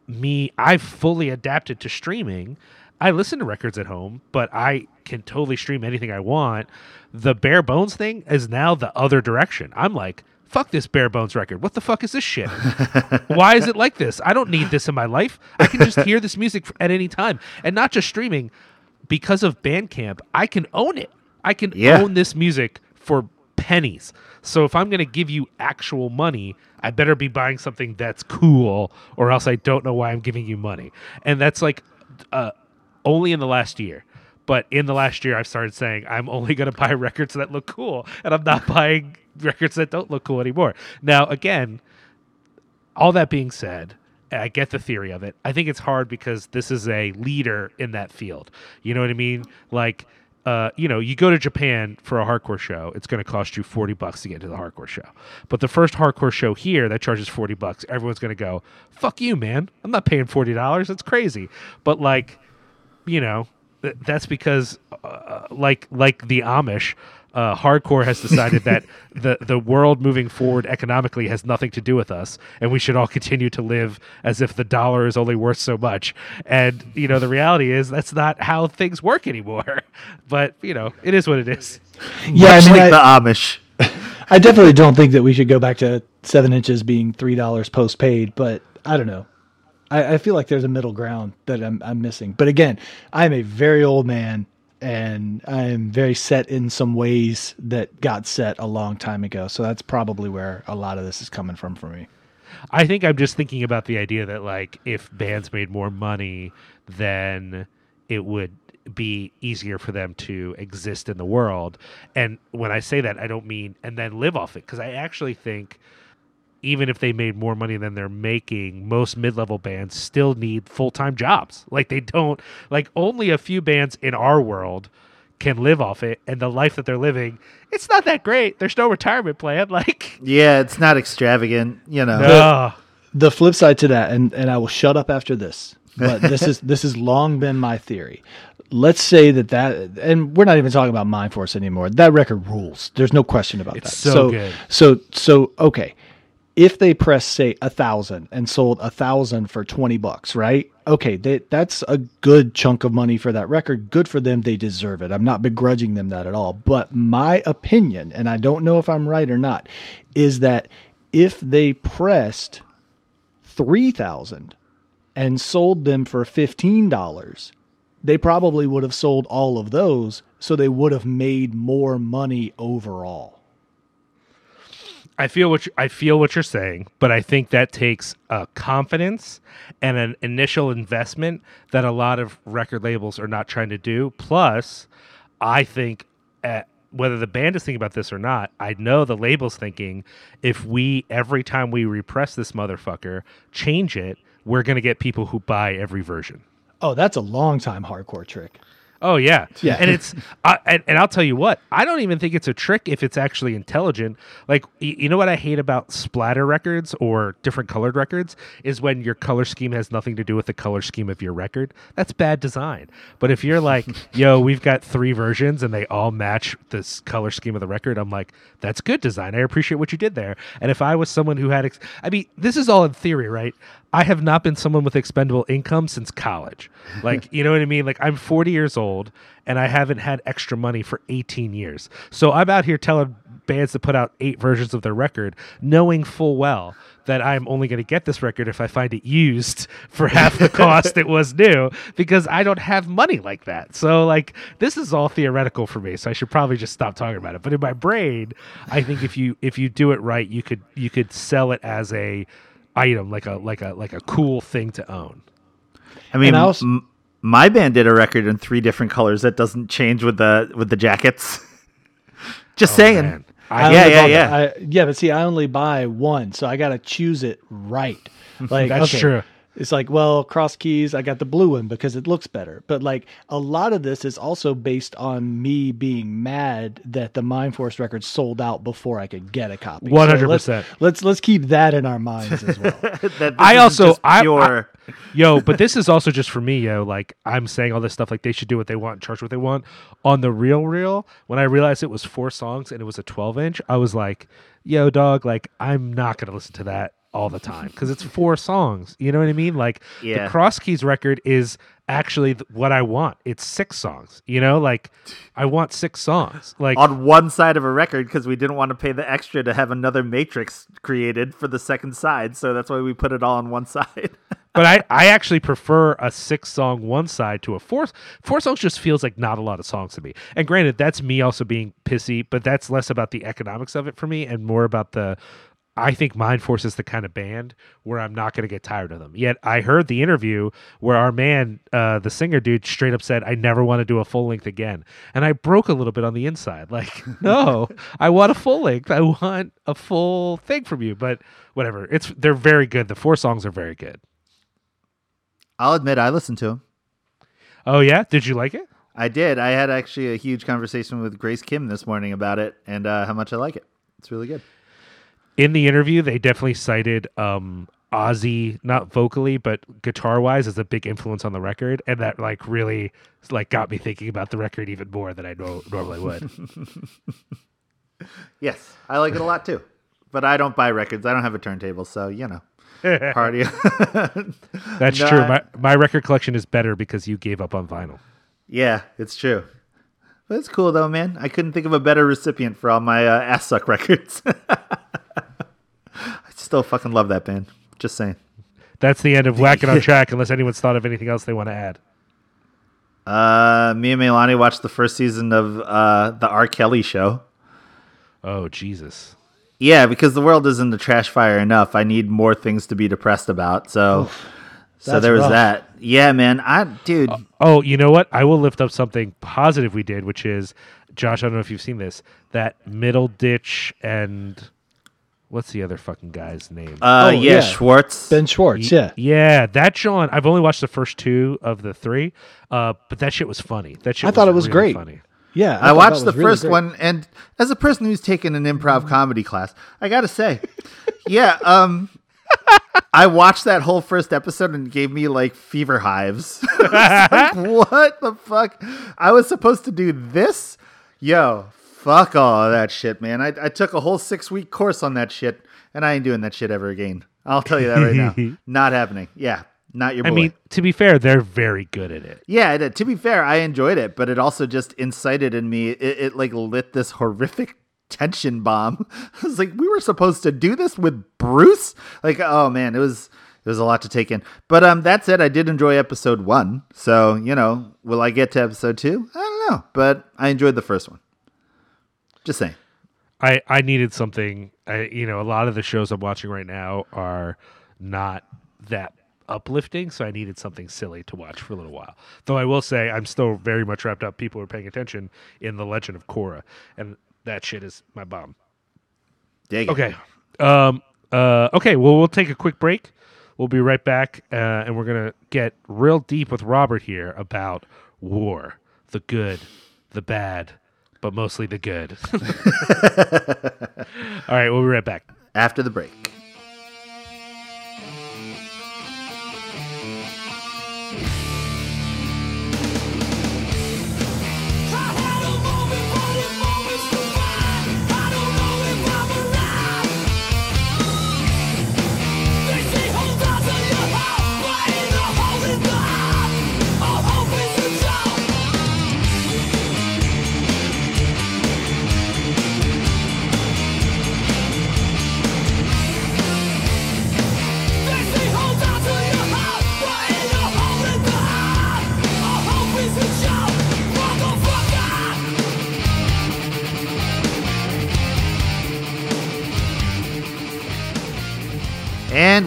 me, I've fully adapted to streaming. I listen to records at home, but I can totally stream anything I want. The bare bones thing is now the other direction. I'm like, fuck this bare bones record. What the fuck is this shit? Why is it like this? I don't need this in my life. I can just hear this music at any time. And not just streaming, because of Bandcamp, I can own it. I can Yeah. own this music for pennies. So if I'm going to give you actual money, I better be buying something that's cool, or else I don't know why I'm giving you money. And that's like uh, only in the last year. But in the last year, I've started saying I'm only going to buy records that look cool, and I'm not buying records that don't look cool anymore. Now, again, all that being said, I get the theory of it. I think it's hard because this is a leader in that field. You know what I mean? Like, uh, you know, you go to Japan for a hardcore show, it's going to cost you 40 bucks to get to the hardcore show. But the first hardcore show here that charges 40 bucks, everyone's going to go, fuck you, man. I'm not paying $40. That's crazy. But, like, you know, th- that's because, uh, like, like the Amish, uh, hardcore has decided that the the world moving forward economically has nothing to do with us, and we should all continue to live as if the dollar is only worth so much. And you know, the reality is that's not how things work anymore. But you know, it is what it is. Yeah, I Much mean, like I- the Amish. I definitely don't think that we should go back to seven inches being three dollars post paid, but I don't know. I, I feel like there's a middle ground that I'm, I'm missing. But again, I'm a very old man and I'm very set in some ways that got set a long time ago. So that's probably where a lot of this is coming from for me. I think I'm just thinking about the idea that like if bands made more money, then it would be easier for them to exist in the world. And when I say that, I don't mean and then live off it because I actually think even if they made more money than they're making, most mid-level bands still need full-time jobs. Like they don't like only a few bands in our world can live off it and the life that they're living, it's not that great. There's no retirement plan like Yeah, it's not extravagant, you know. no. the flip side to that, and, and I will shut up after this, but this is this has long been my theory. Let's say that that, and we're not even talking about Mind Force anymore. That record rules. There's no question about It's that. so good. So so okay, if they press say a thousand and sold a thousand for twenty bucks, right? Okay, they, that's a good chunk of money for that record. Good for them. They deserve it. I'm not begrudging them that at all. But my opinion, and I don't know if I'm right or not, is that if they pressed 3000 and sold them for $15 they probably would have sold all of those so they would have made more money overall I feel what you, I feel what you're saying, but I think that takes uh, confidence and an initial investment that a lot of record labels are not trying to do. Plus, I think uh whether the band is thinking about this or not, I know the label's thinking if we every time we repress this motherfucker change it, we're gonna get people who buy every version. oh that's a long time hardcore trick Oh yeah, Yeah. And it's I and, and I'll tell you what, I don't even think it's a trick if it's actually intelligent. Like y- you know what I hate about splatter records or different colored records is when your color scheme has nothing to do with the color scheme of your record. That's bad design. But if you're like, yo, we've got three versions and they all match this color scheme of the record, I'm like, that's good design. I appreciate what you did there. And if I was someone who had, ex- I mean, this is all in theory, right? I have not been someone with expendable income since college. Like, you know what I mean? Like, I'm 40 years old and I haven't had extra money for 18 years. So I'm out here telling bands to put out eight versions of their record, knowing full well that I'm only going to get this record if I find it used for half the cost it was new because I don't have money like that. So, like, this is all theoretical for me. So I should probably just stop talking about it. But in my brain, I think if you if you do it right, you could you could sell it as a item like a like a like a cool thing to own. I mean, I also- m- my band did a record in three different colors that doesn't change with the with the jackets. Just oh, saying. Oh, man. I yeah, only yeah, bought- yeah. I, yeah but see i only buy one so i gotta choose it right like That's okay, true. It's like, well, cross keys, I got the blue one because it looks better. But like a lot of this is also based on me being mad that the Mind Force record sold out before I could get a copy. 100%. let's, let's let's keep that in our minds as well. That I also- just I- pure. yo, but this is also just for me, yo. Like I'm saying all this stuff, like they should do what they want, charge what they want. On the real, real, when I realized it was four songs and it was a 12 inch, I was like, yo, dog, like I'm not gonna listen to that all the time because it's four songs. You know what I mean? Like Yeah. the Cross Keys record is actually th- what I want. It's six songs. You know, like I want six songs. Like on one side of a record because we didn't want to pay the extra to have another matrix created for the second side. So that's why we put it all on one side. but I, I actually prefer a six song one side to a four four songs just feels like not a lot of songs to me and granted that's me also being pissy but that's less about the economics of it for me and more about the I think Mind Force is the kind of band where I'm not going to get tired of them. Yet I heard the interview where our man, uh, the singer dude, straight up said, "I never want to do a full length again," and I broke a little bit on the inside. Like, no, I want a full length. I want a full thing from you. But whatever, it's they're very good. The four songs are very good. I'll admit I listened to him. Oh yeah, did you like it? I did. I had actually a huge conversation with Grace Kim this morning about it and uh, how much I like it. It's really good. In the interview, they definitely cited um, Ozzy, not vocally but guitar wise, as a big influence on the record, and that like really like got me thinking about the record even more than I no- normally would. Yes, I like it a lot too. But I don't buy records. I don't have a turntable, so you know, party. That's No, true. My my record collection is better because you gave up on vinyl. yeah, it's true. But it's cool though, man. I couldn't think of a better recipient for all my uh, Assuck records. Still fucking love that band. Just saying. That's the end of Whacking on Track, unless anyone's thought of anything else they want to add. Uh, me and Milani watched the first season of uh, the R. Kelly show. Oh Jesus! Yeah, because the world isn't a trash fire enough. I need more things to be depressed about. So, so there was rough. that. Yeah, man. I, dude. Oh, you know what? I will lift up something positive we did, which is Josh. I don't know if you've seen this. That Middleditch and what's the other fucking guy's name? Uh, Oh, yeah, yeah. Schwartz. Ben Schwartz, yeah. Yeah, that John. I've only watched the first two of the three, uh, but that shit was funny. That shit I thought it was really great. Funny. Yeah. I thought watched the really first great. one, and as a person who's taken an improv comedy class, I gotta say, yeah, um, I watched that whole first episode and it gave me like fever hives. Like, what the fuck? I was supposed to do this? Yo, fuck all of that shit, man. I, I took a whole six week course on that shit, and I ain't doing that shit ever again. I'll tell you that right now. Not happening. Yeah, not your boy. I mean, to be fair, they're very good at it. Yeah, it, to be fair, I enjoyed it, but it also just incited in me. It, it like lit this horrific tension bomb. I was like, we were supposed to do this with Bruce. Like, oh man, it was it was a lot to take in. But um, that said, I did enjoy episode one. So you know, will I get to episode two? I don't know, but I enjoyed the first one. Just saying. I I needed something. I, you know, a lot of the shows I'm watching right now are not that uplifting, so I needed something silly to watch for a little while. Though I will say, I'm still very much wrapped up. People are paying attention in the Legend of Korra, and that shit is my bomb. Dig. Okay. Um. Uh. Okay. Well, we'll take a quick break. We'll be right back, uh, and we're gonna get real deep with Robert here about war, the good, the bad, but mostly the good. All right. We'll be right back. After the break.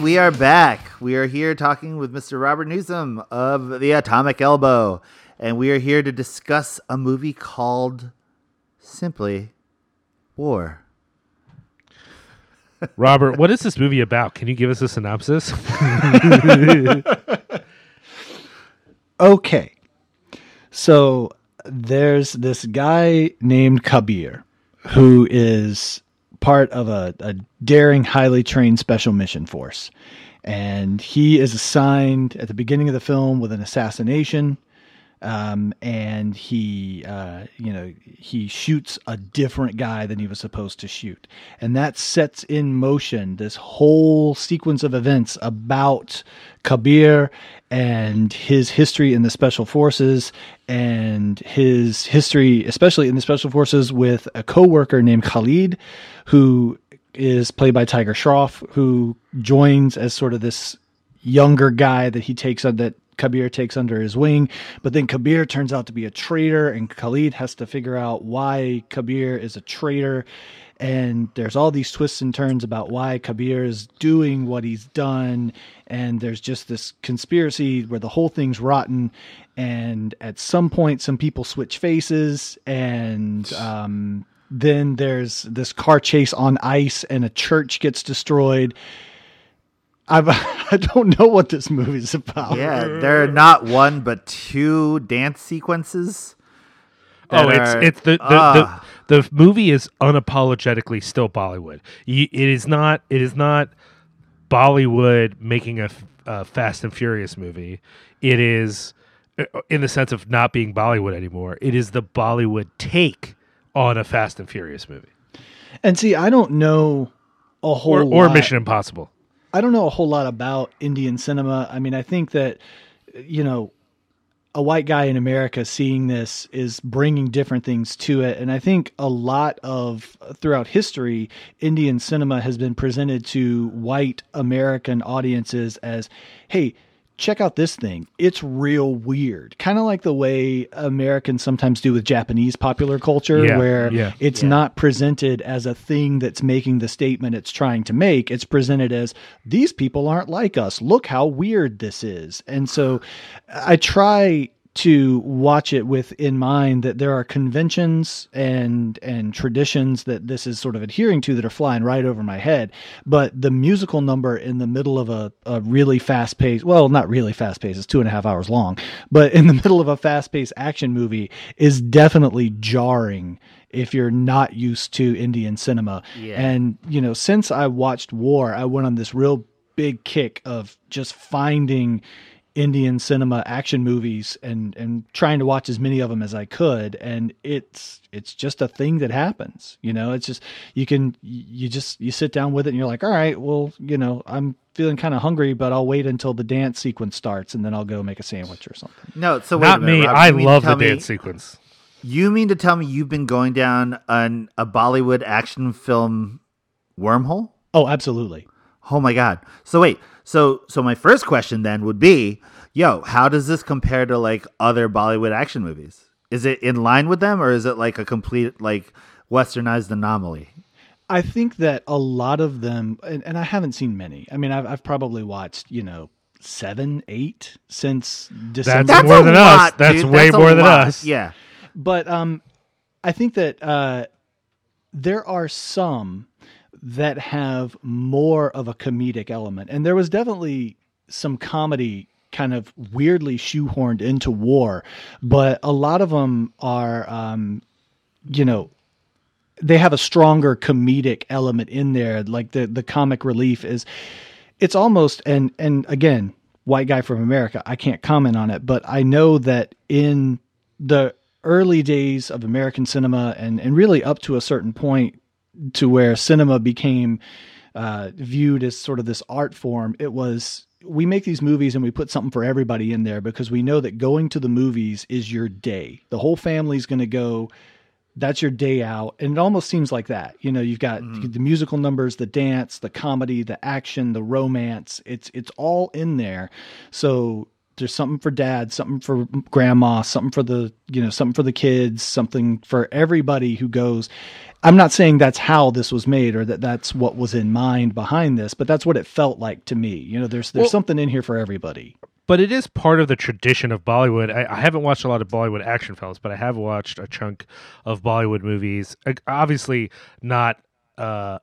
We are back. We are here talking with Mr. Robert Newsom of The Atomic Elbow. And we are here to discuss a movie called simply War. Robert, what is this movie about? Can you give us a synopsis? Okay. So there's this guy named Kabir who is part of a, a daring, highly trained special mission force. And he is assigned at the beginning of the film with an assassination. Um, and he, uh, you know, he shoots a different guy than he was supposed to shoot, and that sets in motion this whole sequence of events about Kabir and his history in the special forces and his history, especially in the special forces, with a coworker named Khalid, who is played by Tiger Shroff, who joins as sort of this younger guy that he takes on that Kabir takes under his wing. But then Kabir turns out to be a traitor, and Khalid has to figure out why Kabir is a traitor. And there's all these twists and turns about why Kabir is doing what he's done. And there's just this conspiracy where the whole thing's rotten. And at some point, some people switch faces. And um, then there's this car chase on ice, and a church gets destroyed. I've, I don't know what this movie's about. Yeah, there are not one but two dance sequences. oh, it's are- it's the the, Ah. The movie is unapologetically still Bollywood. It is not it is not Bollywood making a Fast and Furious movie. It is uh, in the sense of not being Bollywood anymore. It is the Bollywood take on a Fast and Furious movie And see, I don't know a whole or, or lot. Mission Impossible. I don't know a whole lot about Indian cinema. I mean, I think that you know, a white guy in America seeing this is bringing different things to it, and I think a lot of throughout history, Indian cinema has been presented to white American audiences as, "Hey." Check out this thing. It's real weird. Kind of like the way Americans sometimes do with Japanese popular culture, Yeah, where yeah. it's not presented as a thing that's making the statement it's trying to make. It's presented as these people aren't like us. Look how weird this is. And so I try to watch it with in mind that there are conventions and and traditions that this is sort of adhering to that are flying right over my head but the musical number in the middle of a, a really fast paced well not really fast paced it's two and a half hours long but in the middle of a fast paced action movie is definitely jarring if you're not used to Indian cinema. Yeah. And, you know, since I watched War, I went on this real big kick of just finding Indian cinema action movies and and trying to watch as many of them as I could and it's it's just a thing that happens you know it's just you can you just you sit down with it and you're like all right well you know I'm feeling kind of hungry but I'll wait until the dance sequence starts and then I'll go make a sandwich or something No, so wait Not a minute, me. Rob, I you mean to love the me- dance sequence. You mean to tell me you've been going down an, a Bollywood action film wormhole? oh absolutely Oh my god. So wait. So so my first question then would be, yo, how does this compare to like other Bollywood action movies? Is it in line with them or is it like a complete like westernized anomaly? I think that a lot of them, and, and I haven't seen many. I mean, I've, I've probably watched, you know, seven, eight since December. That's more a than us. That's way a more than lot. us. Yeah. but um, I think that uh, there are some that have more of a comedic element, and there was definitely some comedy kind of weirdly shoehorned into War, but a lot of them are, um, you know, they have a stronger comedic element in there. Like the the comic relief is, it's almost and and again, white guy from America. I can't comment on it, but I know that in the early days of American cinema and and really up to a certain point to where cinema became uh, viewed as sort of this art form, it was we make these movies and we put something for everybody in there because we know that going to the movies is your day. The whole family's going to go. That's your day out, and it almost seems like that. You know, you've got the musical numbers, the dance, the comedy, the action, the romance. It's it's all in there. So there's something for dad, something for grandma, something for the you know something for the kids, something for everybody who goes. I'm not saying that's how this was made or that that's what was in mind behind this, but that's what it felt like to me. You know, there's there's Well- something in here for everybody. but it is part of the tradition of Bollywood. I, I haven't watched a lot of Bollywood action films, but I have watched a chunk of Bollywood movies. Obviously, not uh,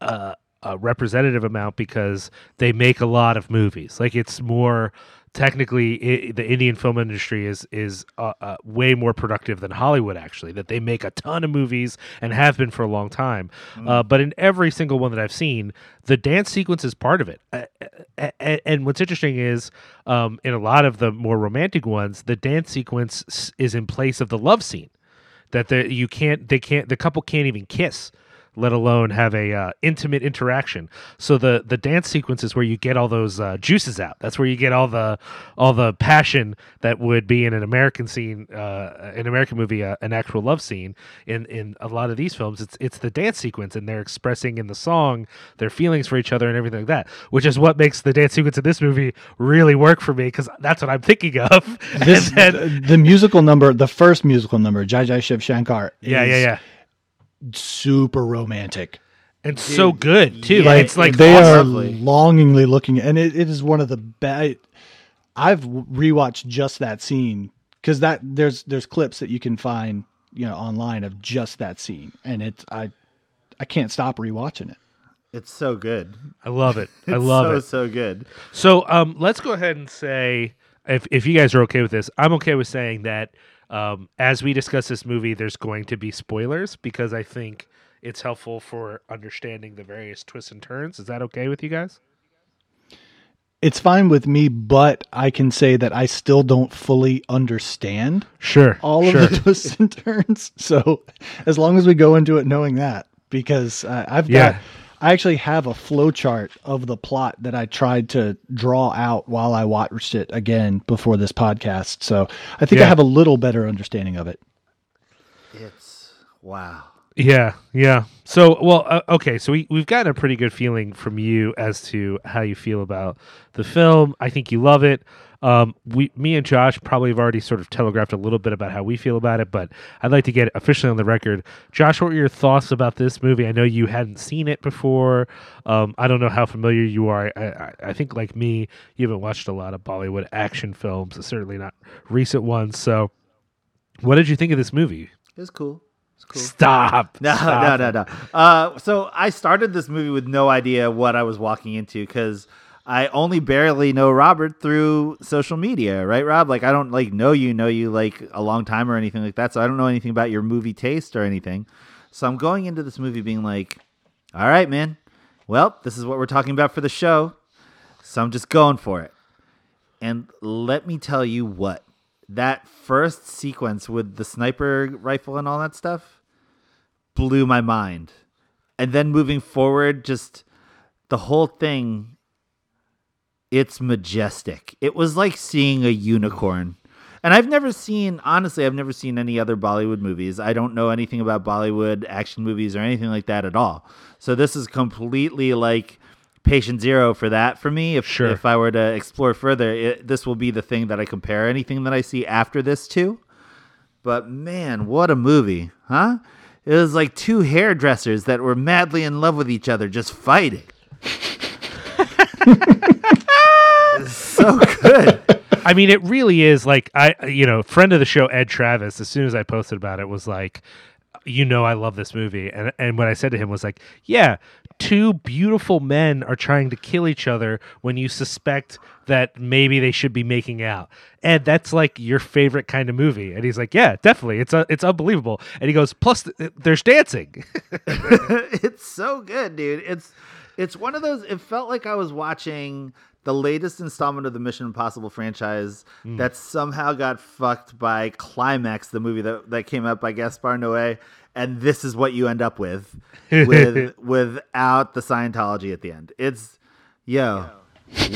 uh, a representative amount because they make a lot of movies. Like it's more technically i the Indian film industry is is uh, uh, way more productive than Hollywood actually that they make a ton of movies and have been for a long time. Uh, but in every single one that I've seen the dance sequence is part of it. Uh, uh, uh, and what's interesting is um, in a lot of the more romantic ones the dance sequence is in place of the love scene that the, you can't they can't the couple can't even kiss let alone have a uh, intimate interaction. So the the dance sequence is where you get all those uh, juices out. That's where you get all the all the passion that would be in an american scene uh, an american movie uh, an actual love scene in in a lot of these films. It's it's the dance sequence and they're expressing in the song their feelings for each other and everything like that which is what makes the dance sequence in this movie really work for me because that's what i'm thinking of. This then- the, the musical number, the first musical number, Jai Jai Shiv Shankar. yeah yeah yeah super romantic. and so good too yeah, it's like they are longingly looking, and it, it is one of the best. I've rewatched just that scene because that there's there's clips that you can find you know online of just that scene, and it's I I can't stop rewatching it. It's so good. i love it i love so, it so good. So um, let's go ahead and say, if if you guys are okay with this, I'm okay with saying that um, as we discuss this movie, there's going to be spoilers because I think it's helpful for understanding the various twists and turns. Is that okay with you guys? It's fine with me, but I can say that I still don't fully understand Sure. all sure. of the twists and turns. So as long as we go into it knowing that, because uh, I've got, Yeah. I actually have a flowchart of the plot that I tried to draw out while I watched it again before this podcast. So I think I have a little better understanding of it. It's wow. Yeah, yeah. So, well, uh, okay. So we we've gotten a pretty good feeling from you as to how you feel about the film. I think you love it. Um, we, me and Josh probably have already sort of telegraphed a little bit about how we feel about it, but I'd like to get officially on the record. Josh, what were your thoughts about this movie? I know you hadn't seen it before. Um, I don't know how familiar you are. I, I, I think, like me, you haven't watched a lot of Bollywood action films, certainly not recent ones. So, what did you think of this movie? It's cool. Cool. Stop. No, Stop no, it. no, no. Uh, so I started this movie with no idea what I was walking into because I only barely know Robert through social media, right, Rob? Like I don't like know you, know you like a long time or anything like that. So I don't know anything about your movie taste or anything. So I'm going into this movie being like, all right, man. Well, this is what we're talking about for the show. So I'm just going for it. And let me tell you what that first sequence with the sniper rifle and all that stuff blew my mind. And then moving forward, just the whole thing, it's majestic. It was like seeing a unicorn. And I've never seen, honestly, I've never seen any other Bollywood movies. I don't know anything about Bollywood action movies or anything like that at all. So this is completely like patient zero for that for me. If Sure. if I were to explore further, it, this will be the thing that I compare anything that I see after this to. But man, what a movie, huh? It was like two hairdressers that were madly in love with each other just fighting. So good. I mean, it really is like I, you know, friend of the show Ed Travis. As soon as I posted about it, was like, you know, I love this movie, and and what I said to him was like, yeah, two beautiful men are trying to kill each other when you suspect that maybe they should be making out, and that's like your favorite kind of movie. And he's like, yeah, definitely, it's uh, it's unbelievable. And he goes, plus th- there's dancing. it's so good, dude. It's it's one of those. It felt like I was watching the latest installment of the Mission Impossible franchise hmm. that somehow got fucked by Climax, the movie that that came out by Gaspar Noé, and this is what you end up with, with without the Scientology at the end. It's yo.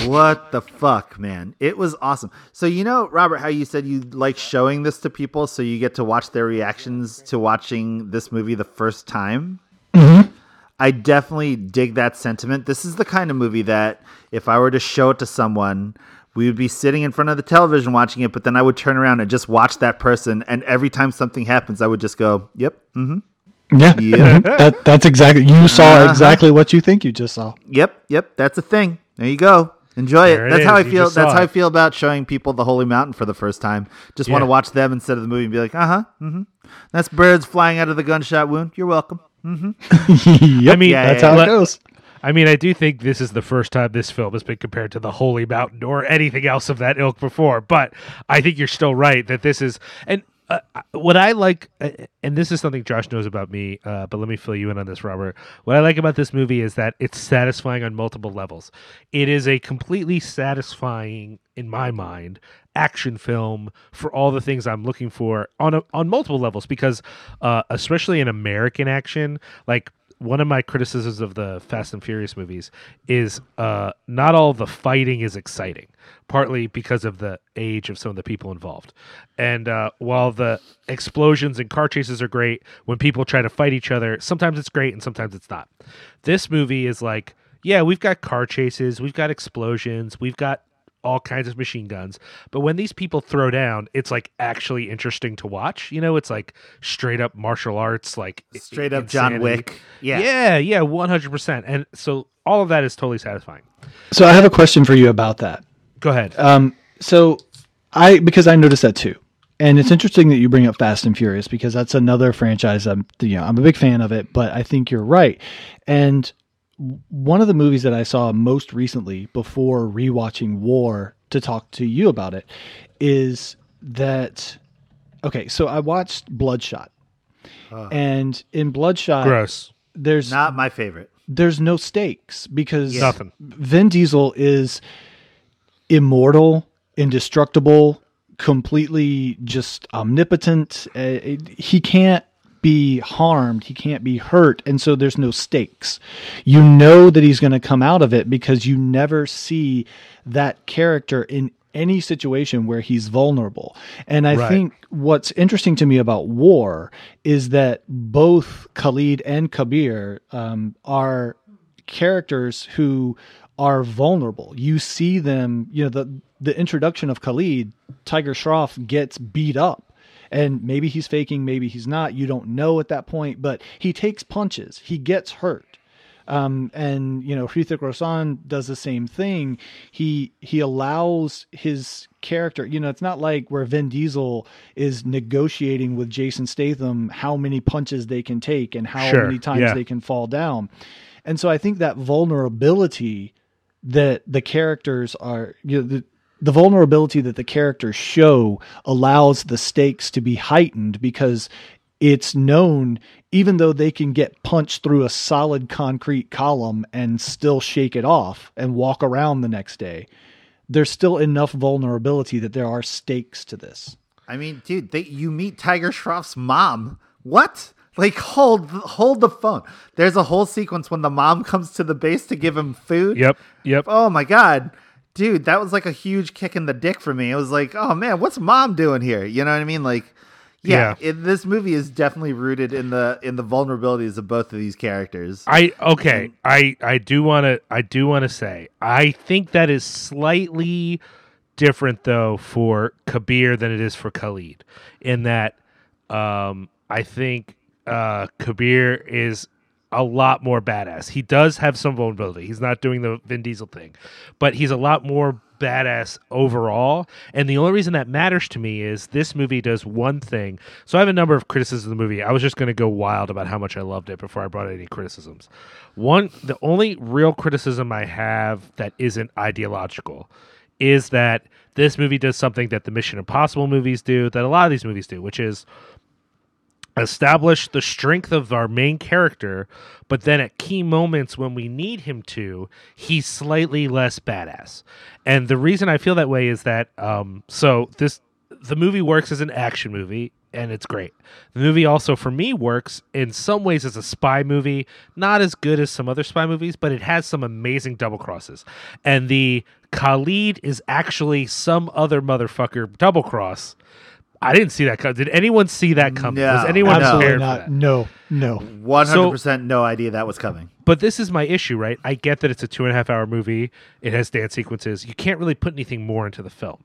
What the fuck, man? It was awesome. So you know, Robert, how you said you like showing this to people so you get to watch their reactions to watching this movie the first time? Mm-hmm. I definitely dig that sentiment. This is the kind of movie that if I were to show it to someone, we would be sitting in front of the television watching it, but then I would turn around and just watch that person. And every time something happens, I would just go, yep, mm-hmm, Yeah, Yeah. that that's exactly. You saw Uh-huh. exactly what you think you just saw. yep, yep, that's a thing. There you go. Enjoy it. it That's is. how I You feel. That's saw how I feel about showing people the Holy Mountain for the first time. Just want to watch them instead of the movie and be like, uh huh, mm-hmm. That's birds flying out of the gunshot wound. You're welcome. Mm-hmm. yep, I mean, Yeah, that's yeah, how yeah. it goes. I mean, I do think this is the first time this film has been compared to the Holy Mountain or anything else of that ilk before. But I think you're still right that this is and. Uh, what I like, uh, and this is something Josh knows about me, uh, but let me fill you in on this, Robert. What I like about this movie is that it's satisfying on multiple levels. It is a completely satisfying, in my mind, action film for all the things I'm looking for on a, on multiple levels. Because, uh, especially in American action, like one of my criticisms of the Fast and Furious movies is uh, not all the fighting is exciting, partly because of the age of some of the people involved. And uh, while the explosions and car chases are great, when people try to fight each other, sometimes it's great and sometimes it's not. This movie is like, yeah, we've got car chases, we've got explosions, we've got all kinds of machine guns. But when these people throw down, it's like actually interesting to watch. You know, it's like straight up martial arts, like straight up John. Wick. Yeah. Yeah, yeah, one hundred percent. And so all of that is totally satisfying. So I have a question for you about that. Go ahead. Um, so I because I noticed that too, and it's interesting that you bring up Fast and Furious because that's another franchise. I'm you know I'm a big fan of it, but I think you're right. And one of the movies that I saw most recently before rewatching War to talk to you about it is that okay. So I watched Bloodshot, and in Bloodshot, Gross. there's Not my favorite. there's no stakes because Nothing. Vin Diesel is immortal, indestructible, completely just omnipotent. Uh, he can't be harmed, he can't be hurt, and so there's no stakes. You know that he's going to come out of it because you never see that character in any situation where he's vulnerable. And I Right. think what's interesting to me about War is that both Khalid and Kabir um, are characters who are vulnerable. You see them, you know, the the introduction of Khalid, Tiger Shroff gets beat up. And maybe he's faking, maybe he's not. You don't know at that point, but he takes punches. He gets hurt. Um, and you know, Hrithik Roshan does the same thing. He he allows his character. You know, it's not like where Vin Diesel is negotiating with Jason Statham how many punches they can take and how Sure, many times yeah. they can fall down. And so I think that vulnerability that the characters are, you know, the, the vulnerability that the characters show allows the stakes to be heightened because it's known, even though they can get punched through a solid concrete column and still shake it off and walk around the next day, there's still enough vulnerability that there are stakes to this. I mean, dude, they, you meet Tiger Shroff's mom. What? Like, hold hold the phone. There's a whole sequence when the mom comes to the base to give him food. Yep. Yep. Oh my god, dude, that was like a huge kick in the dick for me. It was like, oh man, what's mom doing here? You know what I mean? Like, yeah, Yeah. It, this movie is definitely rooted in the in the vulnerabilities of both of these characters. I okay. I I do want to I do want to say I think that is slightly different though for Kabir than it is for Khalid in that um I think uh Kabir is a lot more badass. He does have some vulnerability. He's not doing the Vin Diesel thing, but he's a lot more badass overall. And the only reason that matters to me is this movie does one thing. So I have a number of criticisms of the movie. I was just going to go wild about how much I loved it before I brought any criticisms. One, the only real criticism I have that isn't ideological is that this movie does something that the Mission Impossible movies do, that a lot of these movies do, which is establish the strength of our main character, but then at key moments when we need him to, he's slightly less badass. And the reason I feel that way is that um so this the movie works as an action movie and it's great. The movie also for me works in some ways as a spy movie, not as good as some other spy movies, but it has some amazing double crosses. And the Khalid is actually some other motherfucker double cross. I didn't see that coming. Did anyone see that coming? No, Was anyone no. Absolutely prepared for not. that? No, no. One hundred percent, no idea that was coming. But this is my issue, right? I get that it's a two and a half hour movie. It has dance sequences. You can't really put anything more into the film.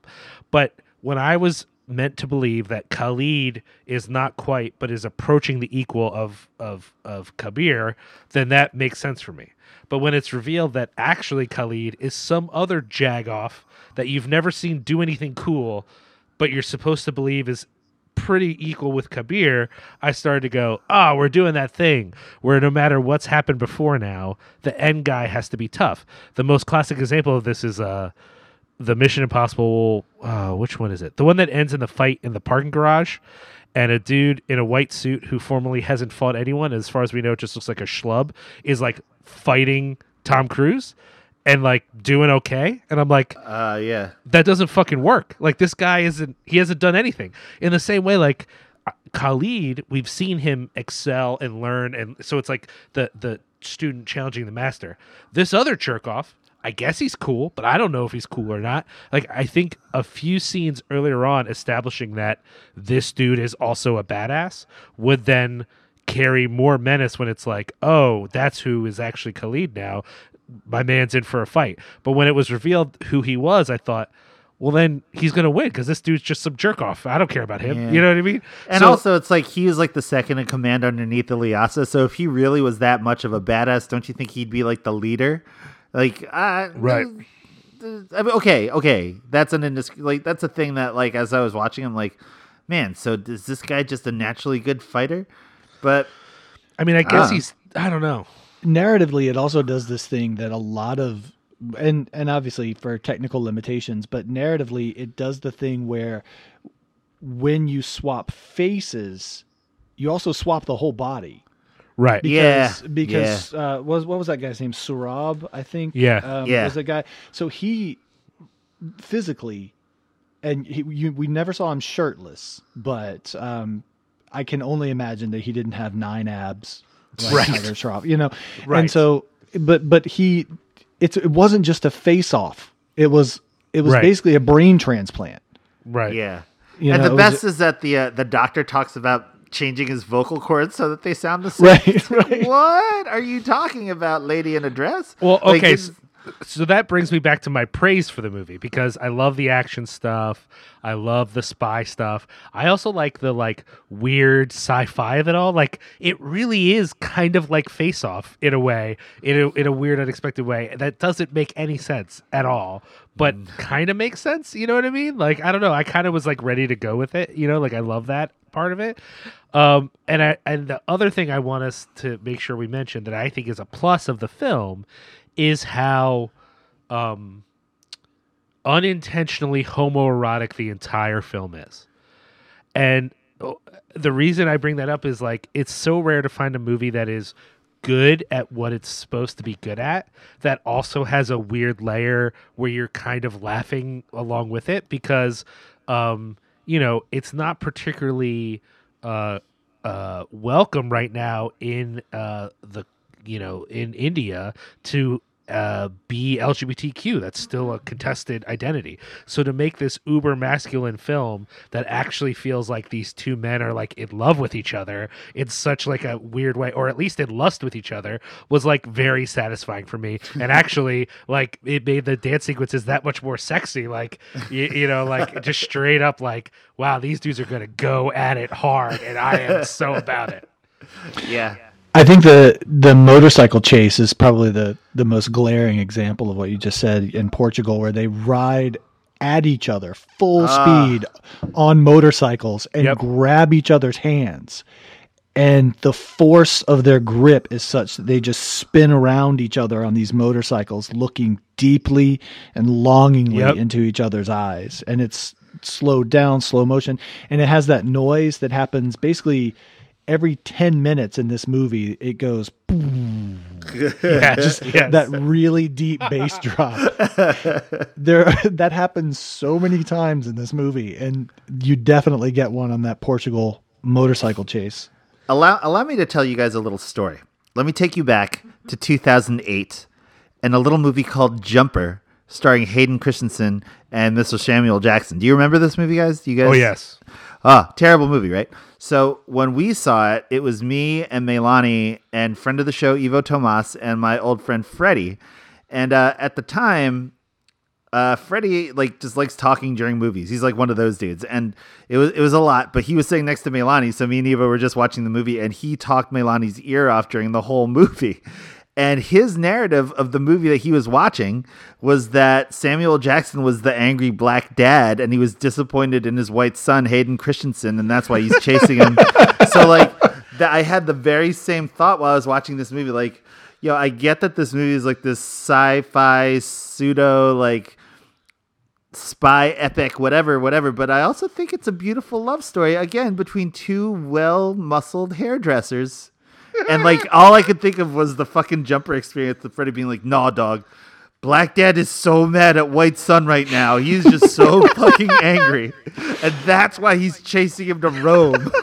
But when I was meant to believe that Khalid is not quite, but is approaching the equal of of of Kabir, then that makes sense for me. But when it's revealed that actually Khalid is some other jagoff that you've never seen do anything cool, but you're supposed to believe is pretty equal with Kabir, I started to go, oh, we're doing that thing where no matter what's happened before now, the end guy has to be tough. The most classic example of this is uh, the Mission Impossible. Uh, which one is it? The one that ends in the fight in the parking garage, and a dude in a white suit who formerly hasn't fought anyone, as far as we know, just looks like a schlub, is like fighting Tom Cruise and like doing okay. And I'm like, Uh, yeah. that doesn't fucking work. Like this guy isn't he hasn't done anything. In the same way like uh, Khalid, we've seen him excel and learn and so it's like the the student challenging the master. This other jerk off, I guess he's cool, but I don't know if he's cool or not. Like I think a few scenes earlier on establishing that this dude is also a badass would then carry more menace when it's like, oh, that's who is actually Khalid now. My man's in for a fight. But when it was revealed who he was, I thought, well, then he's gonna win because this dude's just some jerk off. I don't care about him. Yeah. You know what I mean? And So- also, it's like he was like the second in command underneath Ilyasa. So if he really was that much of a badass, don't you think he'd be like the leader? Like, uh, Right. I mean, okay, okay, that's an indis- like that's a thing that like as I was watching, I'm like, man, so is this guy just a naturally good fighter? But I mean, I guess Ah. he's. I don't know. Narratively it also does this thing that a lot of and and obviously for technical limitations but narratively it does the thing where when you swap faces you also swap the whole body. Right. because Yeah, because uh what was what was that guy's name? Saurabh I think? Yeah. um, Yeah. was the guy. So he physically and he, you, we never saw him shirtless but um I can only imagine that he didn't have nine abs like Right. Tiger Shroff, you know Right. and so but but he it's it wasn't just a face off it was it was Right. basically a brain transplant Right. yeah, You and know, the it was- best is that the uh, the doctor talks about changing his vocal cords so that they sound the same. Right, right. What are you talking about, lady in a dress? Well, okay. it's- so, that brings me back to my praise for the movie because I love the action stuff. I love the spy stuff. I also like the like weird sci-fi of it all. Like it really is kind of like Face Off in a way, in a in a weird, unexpected way that doesn't make any sense at all, but kind of makes sense. You know what I mean? Like I don't know. I kind of was like ready to go with it. You know, like I love that part of it. Um, and I and the other thing I want us to make sure we mention that I think is a plus of the film is how um, unintentionally homoerotic the entire film is. And uh, the reason I bring that up is like it's so rare to find a movie that is good at what it's supposed to be good at that also has a weird layer where you're kind of laughing along with it because um you know it's not particularly uh uh welcome right now in uh the you know in India to uh, be LGBTQ. That's still a contested identity. So to make this uber masculine film that actually feels like these two men are like in love with each other in such like a weird way, or at least in lust with each other, was like very satisfying for me. And actually, like it made the dance sequences that much more sexy. Like you, you know, like just straight up like, wow, these dudes are gonna go at it hard, and I am so about it. yeah. I think the the motorcycle chase is probably the the most glaring example of what you just said in Portugal, where they ride at each other full Ah. speed on motorcycles and Yep. grab each other's hands. And the force of their grip is such that they just spin around each other on these motorcycles, looking deeply and longingly Yep. into each other's eyes. And it's slowed down, slow motion. And it has that noise that happens basically every 10 minutes in this movie. It goes Yes, yes. that really deep bass drop. there that happens so many times in this movie and you definitely get one on that Portugal motorcycle chase. Allow allow me to tell you guys a little story. Let me take you back to 2008 and a little movie called Jumper, starring Hayden Christensen and Mr. Samuel Jackson. Do you remember this movie, guys? Do you guys? oh yes. Ah, terrible movie, right? So when we saw it, it was me and Melani and friend of the show Ivo Tomas and my old friend Freddie. And uh, at the time, uh, Freddie like just likes talking during movies. He's like one of those dudes, and it was it was a lot. But he was sitting next to Melani, so me and Eva were just watching the movie, and he talked Melani's ear off during the whole movie. And his narrative of the movie that he was watching was that Samuel Jackson was the angry black dad and he was disappointed in his white son, Hayden Christensen, and that's why he's chasing him. so, like, that I had the very same thought while I was watching this movie. Like, yo, I get that this movie is like this sci fi pseudo, like, spy epic whatever whatever but i also think it's a beautiful love story again between two well muscled hairdressers and like all i could think of was the fucking jumper experience of Freddy being like nah dog black dad is so mad at white son right now he's just so fucking angry and that's why he's chasing him to rome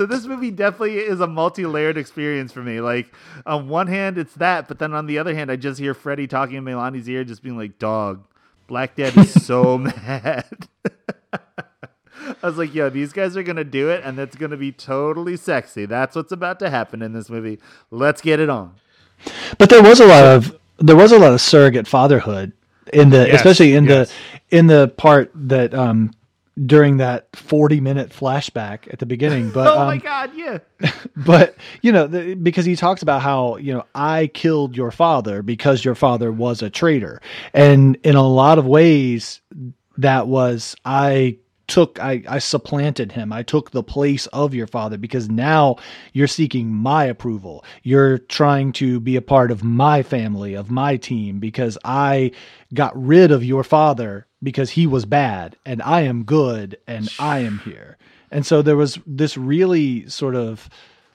so this movie definitely is a multi-layered experience for me. Like on one hand, it's that, but then on the other hand, I just hear Freddie talking in Milani's ear, just being like, "Dog, Black Dad is so mad." I was like, "Yo, these guys are gonna do it, and it's gonna be totally sexy. That's what's about to happen in this movie. Let's get it on." But there was a lot of there was a lot of surrogate fatherhood in the, Yes, especially in yes. the in the part that um during that 40 minute flashback at the beginning but oh my um, god, yeah. but you know the, because he talks about how you know i killed your father because your father was a traitor and in a lot of ways that was i took I, I supplanted him. I took the place of your father because now you're seeking my approval. You're trying to be a part of my family of my team because i got rid of your father because he was bad and i am good and i am here. And so there was this really sort of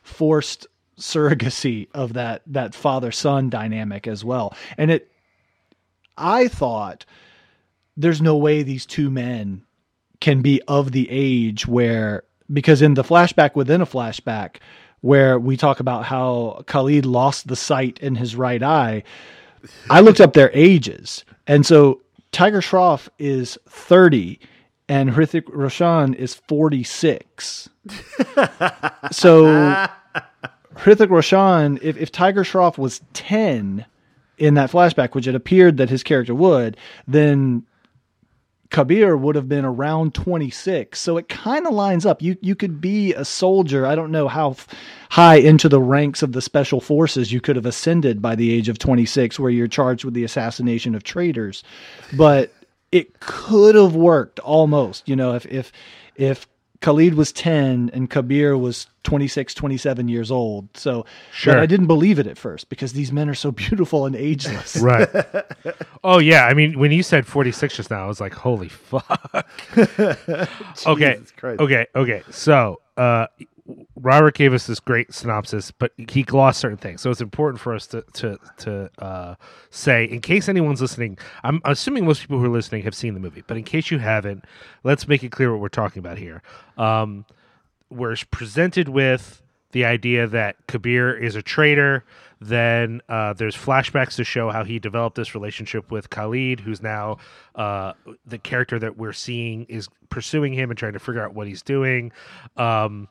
forced surrogacy of that that father son dynamic as well. And it I thought there's no way these two men can be of the age where because in the flashback within a flashback where we talk about how Khalid lost the sight in his right eye, I looked up their ages. And so Tiger Shroff is 30 and Hrithik Roshan is 46. so Hrithik Roshan, if, if Tiger Shroff was 10 in that flashback, which it appeared that his character would, then Kabir would have been around 26. So it kind of lines up. You you could be a soldier. I don't know how f- high into the ranks of the special forces you could have ascended by the age of 26 where you're charged with the assassination of traitors. But it could have worked almost, you know, if if if Khalid was 10 and Kabir was 26, 27 years old. So Sure. I didn't believe it at first because these men are so beautiful and ageless. Right. oh yeah. I mean, when you said forty six just now, I was like, "Holy fuck!" okay. Jesus Christ. Okay. Okay. So, uh, Robert gave us this great synopsis, but he glossed certain things. So it's important for us to to to uh, say, in case anyone's listening, I'm assuming most people who are listening have seen the movie, but in case you haven't, let's make it clear what we're talking about here. Um, we're presented with the idea that Kabir is a traitor. Then uh, there's flashbacks to show how he developed this relationship with Khalid, who's now uh, the character that we're seeing is pursuing him and trying to figure out what he's doing. Um,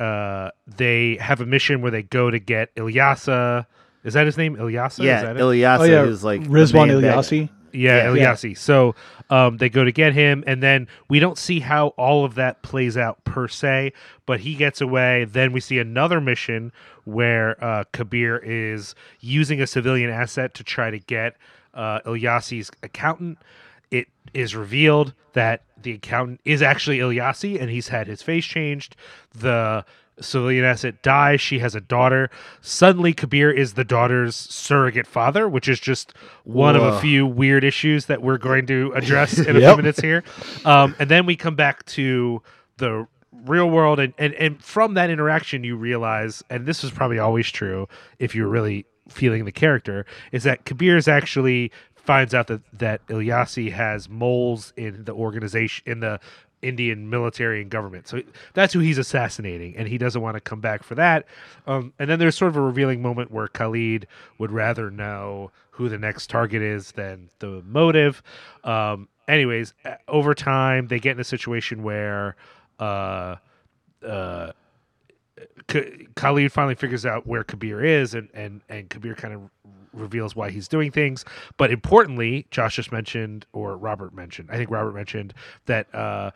uh, they have a mission where they go to get Ilyasa. Is that his name? Ilyasa? Yeah, Is that it? Ilyasa Oh yeah, is like the Rizwan main bad- Ilyasi. Yeah, Yeah. Ilyasi. So um, they go to get him, and then we don't see how all of that plays out per se, but he gets away. Then we see another mission where uh, Kabir is using a civilian asset to try to get uh, Ilyasi's accountant. It is revealed that the accountant is actually Ilyasi, and he's had his face changed. The civilian asset dies. She has a daughter. Suddenly, Kabir is the daughter's surrogate father, which is just one of a few weird issues that we're going to address in a few minutes here. Um, and then we come back to the real world, and, and, and from that interaction, you realize, and this is probably always true if you're really feeling the character, is that Kabir is actually finds out that that Ilyasi has moles in the organization in the Indian military and government. So that's who he's assassinating, and he doesn't want to come back for that. Um, and then there's sort of a revealing moment where Khalid would rather know who the next target is than the motive. Um, anyways, over time, they get in a situation where. Uh, uh, Khalid finally figures out where Kabir is, and and and Kabir kind of reveals why he's doing things. But importantly, Josh just mentioned, or Robert mentioned, I think Robert mentioned that uh,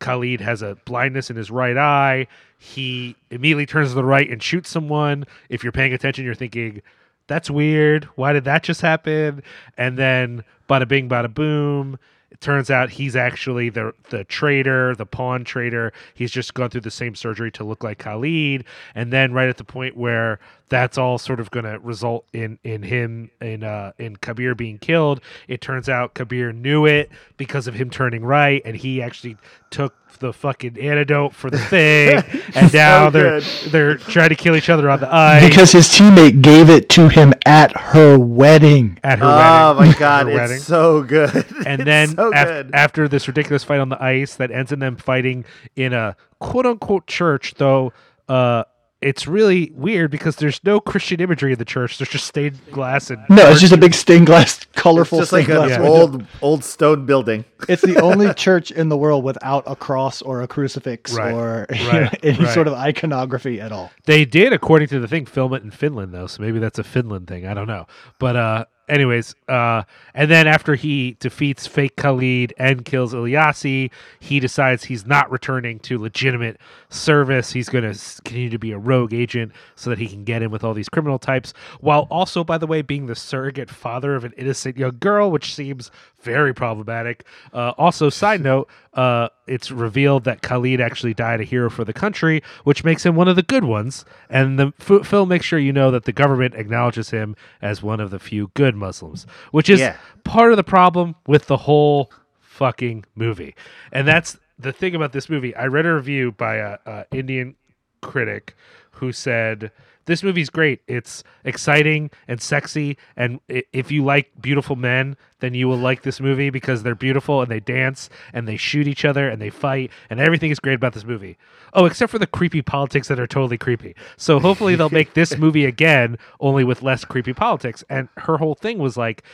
Khalid has a blindness in his right eye. He immediately turns to the right and shoots someone. If you're paying attention, you're thinking, "That's weird. Why did that just happen?" And then, bada bing, bada boom. It turns out he's actually the the trader, the pawn trader. He's just gone through the same surgery to look like Khalid, and then right at the point where that's all sort of going to result in in him in uh in Kabir being killed, it turns out Kabir knew it because of him turning right, and he actually took the fucking antidote for the thing, and now they're good. they're trying to kill each other on the ice Because his teammate gave it to him at her wedding. at her wedding. Oh wedding. my god, it's wedding. so good. and It's then so af- good. after this ridiculous fight on the ice that ends in them fighting in a quote unquote church, though uh, it's really weird because there's no Christian imagery in the church. There's just stained glass and No, it's just a big stained glass, it's colorful just like stained an glass. Yeah. old old stone building. It's the only church in the world without a cross or a crucifix Right. or you Right. know, any Right. sort of iconography at all. They did, according to the thing, film it in Finland though, so maybe that's a Finland thing. I don't know. But uh anyways, uh and then after he defeats fake Khalid and kills Ilyasi, he decides he's not returning to legitimate service. He's going to continue to be a rogue agent so that he can get in with all these criminal types while also by the way being the surrogate father of an innocent young girl, which seems very problematic. Uh, also, side note, uh, it's revealed that Khalid actually died a hero for the country, which makes him one of the good ones. And the f- film makes sure you know that the government acknowledges him as one of the few good Muslims, which is Yeah. part of the problem with the whole fucking movie. And that's the thing about this movie. I read a review by a, a Indian critic who said this movie's great. It's exciting and sexy, and if you like beautiful men, then you will like this movie because they're beautiful and they dance and they shoot each other and they fight and everything is great about this movie. Oh, except for the creepy politics that are totally creepy. So hopefully they'll make this movie again, only with less creepy politics. And her whole thing was like,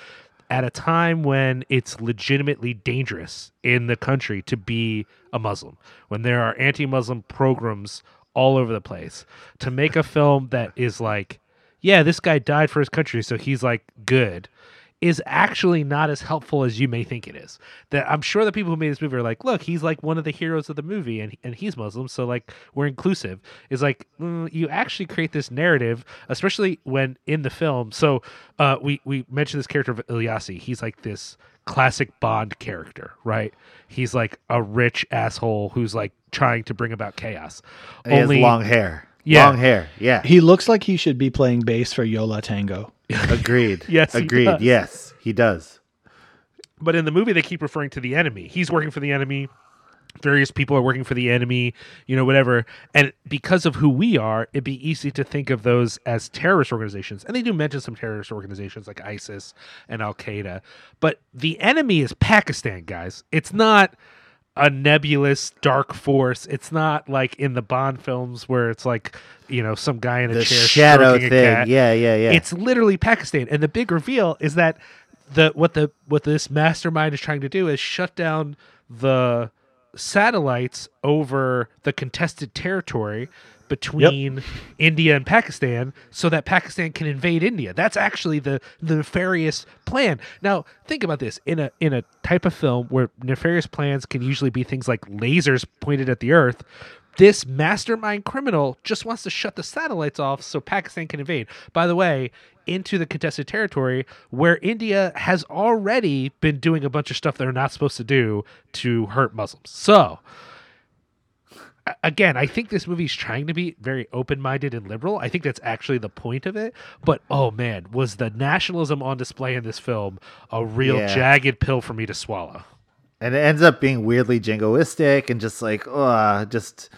at a time when it's legitimately dangerous in the country to be a Muslim, when there are anti Muslim programs all over the place, to make a film that is like, yeah, this guy died for his country, so he's like good, is actually not as helpful as you may think it is. That I'm sure the people who made this movie are like, look, he's like one of the heroes of the movie, and and he's Muslim, so like we're inclusive. Is like mm, you actually create this narrative, especially when in the film. So uh, we we mentioned this character of Ilyasi. He's like this classic Bond character, right? He's like a rich asshole who's like trying to bring about chaos. He has long hair. Yeah. Long hair. Yeah. He looks like he should be playing bass for Yo La Tengo. Agreed. Yes, he Agreed. does. Yes, he does. But in the movie, they keep referring to the enemy. He's working for the enemy. Various people are working for the enemy, you know, whatever. And because of who we are, it'd be easy to think of those as terrorist organizations. And they do mention some terrorist organizations like ISIS and Al Qaeda. But the enemy is Pakistan, guys. It's not a nebulous dark force. It's not like in the Bond films where it's like, you know, some guy in a The chair shadow thing. Yeah, yeah, yeah. It's literally Pakistan, and the big reveal is that the what the what this mastermind is trying to do is shut down the satellites over the contested territory between India and Pakistan so that Pakistan can invade India. That's actually the, the nefarious plan. Now, think about this. In a in a type of film where nefarious plans can usually be things like lasers pointed at the earth, this mastermind criminal just wants to shut the satellites off so Pakistan can invade. By the way, into the contested territory where India has already been doing a bunch of stuff they're not supposed to do to hurt Muslims. So, again, I think this movie's trying to be very open-minded and liberal. I think that's actually the point of it. But oh man, was the nationalism on display in this film a real Yeah. jagged pill for me to swallow? and it ends up being weirdly jingoistic and just like uh just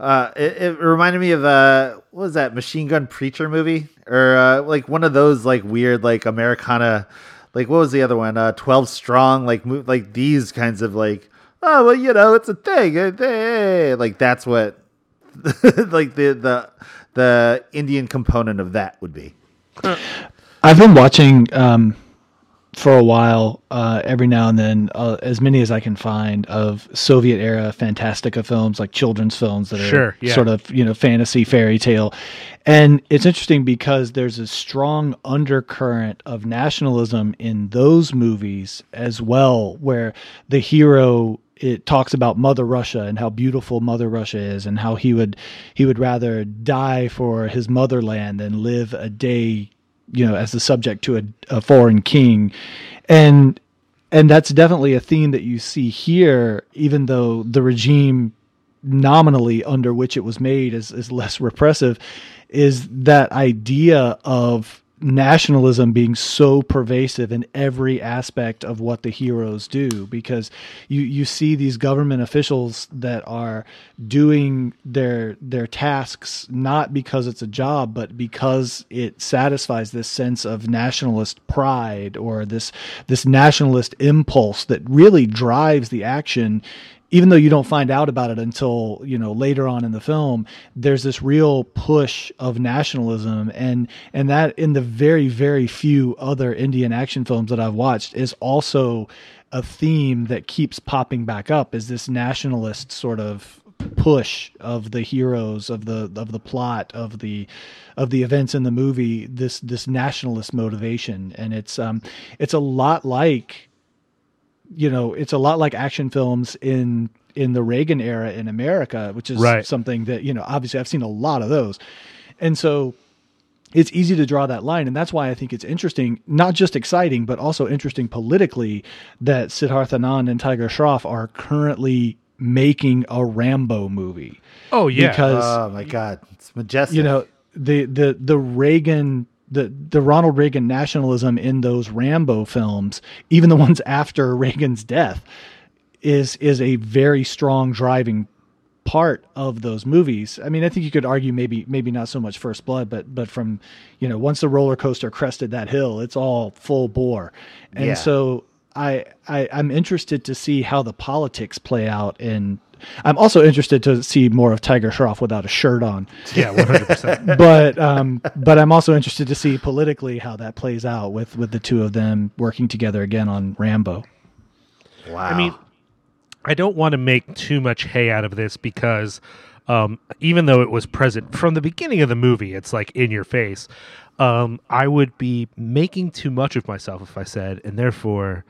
uh it, it reminded me of uh what was that machine gun preacher movie? Or uh like one of those like weird like americana like what was the other one? Uh 12 strong like mo- like these kinds of like oh well you know it's a thing. Like that's what like the the the indian component of that would be. I've been watching um, for a while, uh, every now and then, uh, as many as I can find of Soviet era Fantastica films, like children's films that are Sure, yeah. sort of you know fantasy fairy tale. And it's interesting because there's a strong undercurrent of nationalism in those movies as well, where the hero it talks about Mother Russia and how beautiful Mother Russia is, and how he would he would rather die for his motherland than live a day, you know, as the subject to a, a foreign king, and and that's definitely a theme that you see here, even though the regime nominally under which it was made is, is less repressive, is that idea of nationalism being so pervasive in every aspect of what the heroes do because you you see these government officials that are doing their their tasks not because it's a job but because it satisfies this sense of nationalist pride or this this nationalist impulse that really drives the action even though you don't find out about it until you know later on in the film there's this real push of nationalism. And and that in the very very few other indian action films that i've watched is also a theme that keeps popping back up is this nationalist sort of push of the heroes of the of the plot of the of the events in the movie this this nationalist motivation. And it's um it's a lot like you know, it's a lot like action films in in the Reagan era in America, which is Right. something that you know, obviously, I've seen a lot of those, and so it's easy to draw that line, and that's why I think it's interesting, not just exciting, but also interesting politically that Siddhartha Anand and Tiger Shroff are currently making a Rambo movie Oh yeah. because Oh my god, it's majestic. you know the the the Reagan the the Ronald Reagan nationalism in those Rambo films, even the ones after Reagan's death, is is a very strong driving part of those movies. I mean, I think you could argue maybe maybe not so much First Blood, but but from you know once the roller coaster crested that hill, it's all full bore, and Yeah. so I, I I'm interested to see how the politics play out and. I'm also interested to see more of Tiger Shroff without a shirt on yeah, one hundred percent. but um, but I'm also interested to see politically how that plays out with with the two of them working together again on Rambo. wow. I mean, I don't want to make too much hay out of this because um, even though it was present from the beginning of the movie, it's like in your face. Um, I would be making too much of myself if I said, and therefore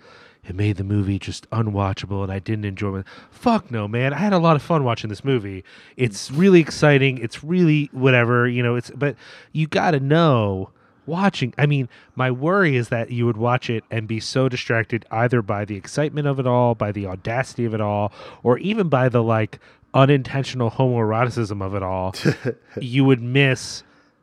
it made the movie just unwatchable and I didn't enjoy it. Fuck no, man. I had a lot of fun watching this movie. It's really exciting. It's really whatever, you know, it's but you got to know watching i mean my worry is that you would watch it and be so distracted either by the excitement of it all by the audacity of it all or even by the like unintentional homoeroticism of it all you would miss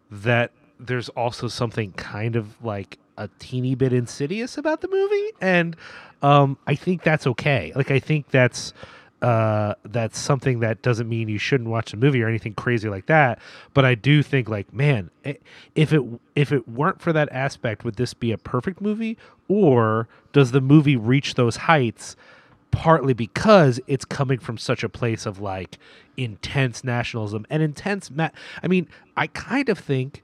that there's also something kind of like a teeny bit insidious about the movie and um i think that's okay. Like i think that's uh that's something that doesn't mean you shouldn't watch the movie or anything crazy like that. But i do think like man if it if it weren't for that aspect would this be a perfect movie? Or does the movie reach those heights partly because it's coming from such a place of like intense nationalism and intense ma- i mean i kind of think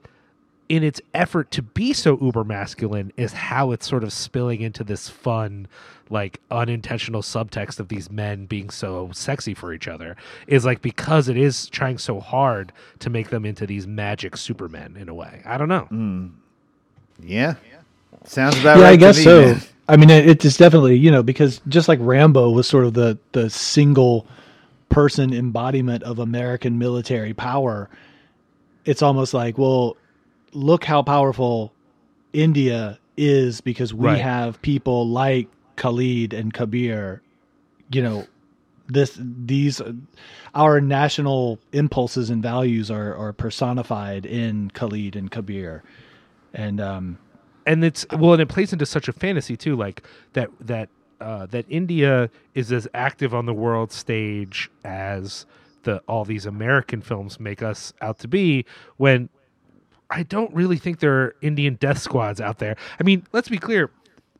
in its effort to be so uber masculine is how it's sort of spilling into this fun like unintentional subtext of these men being so sexy for each other is like because it is trying so hard to make them into these magic supermen in a way i don't know yeah, yeah sounds about yeah, right. I to guess me, so. man. I mean, it's definitely you know because just like Rambo was sort of the the single person embodiment of American military power. It's almost like, well, look how powerful India is because we Right. have people like Khalid and Kabir. You know, this these our national impulses and values are are personified in Khalid and Kabir, and um, and it's well and it plays into such a fantasy too like that that uh, that India is as active on the world stage as the all these American films make us out to be when I don't really think there are Indian death squads out there. I mean, let's be clear.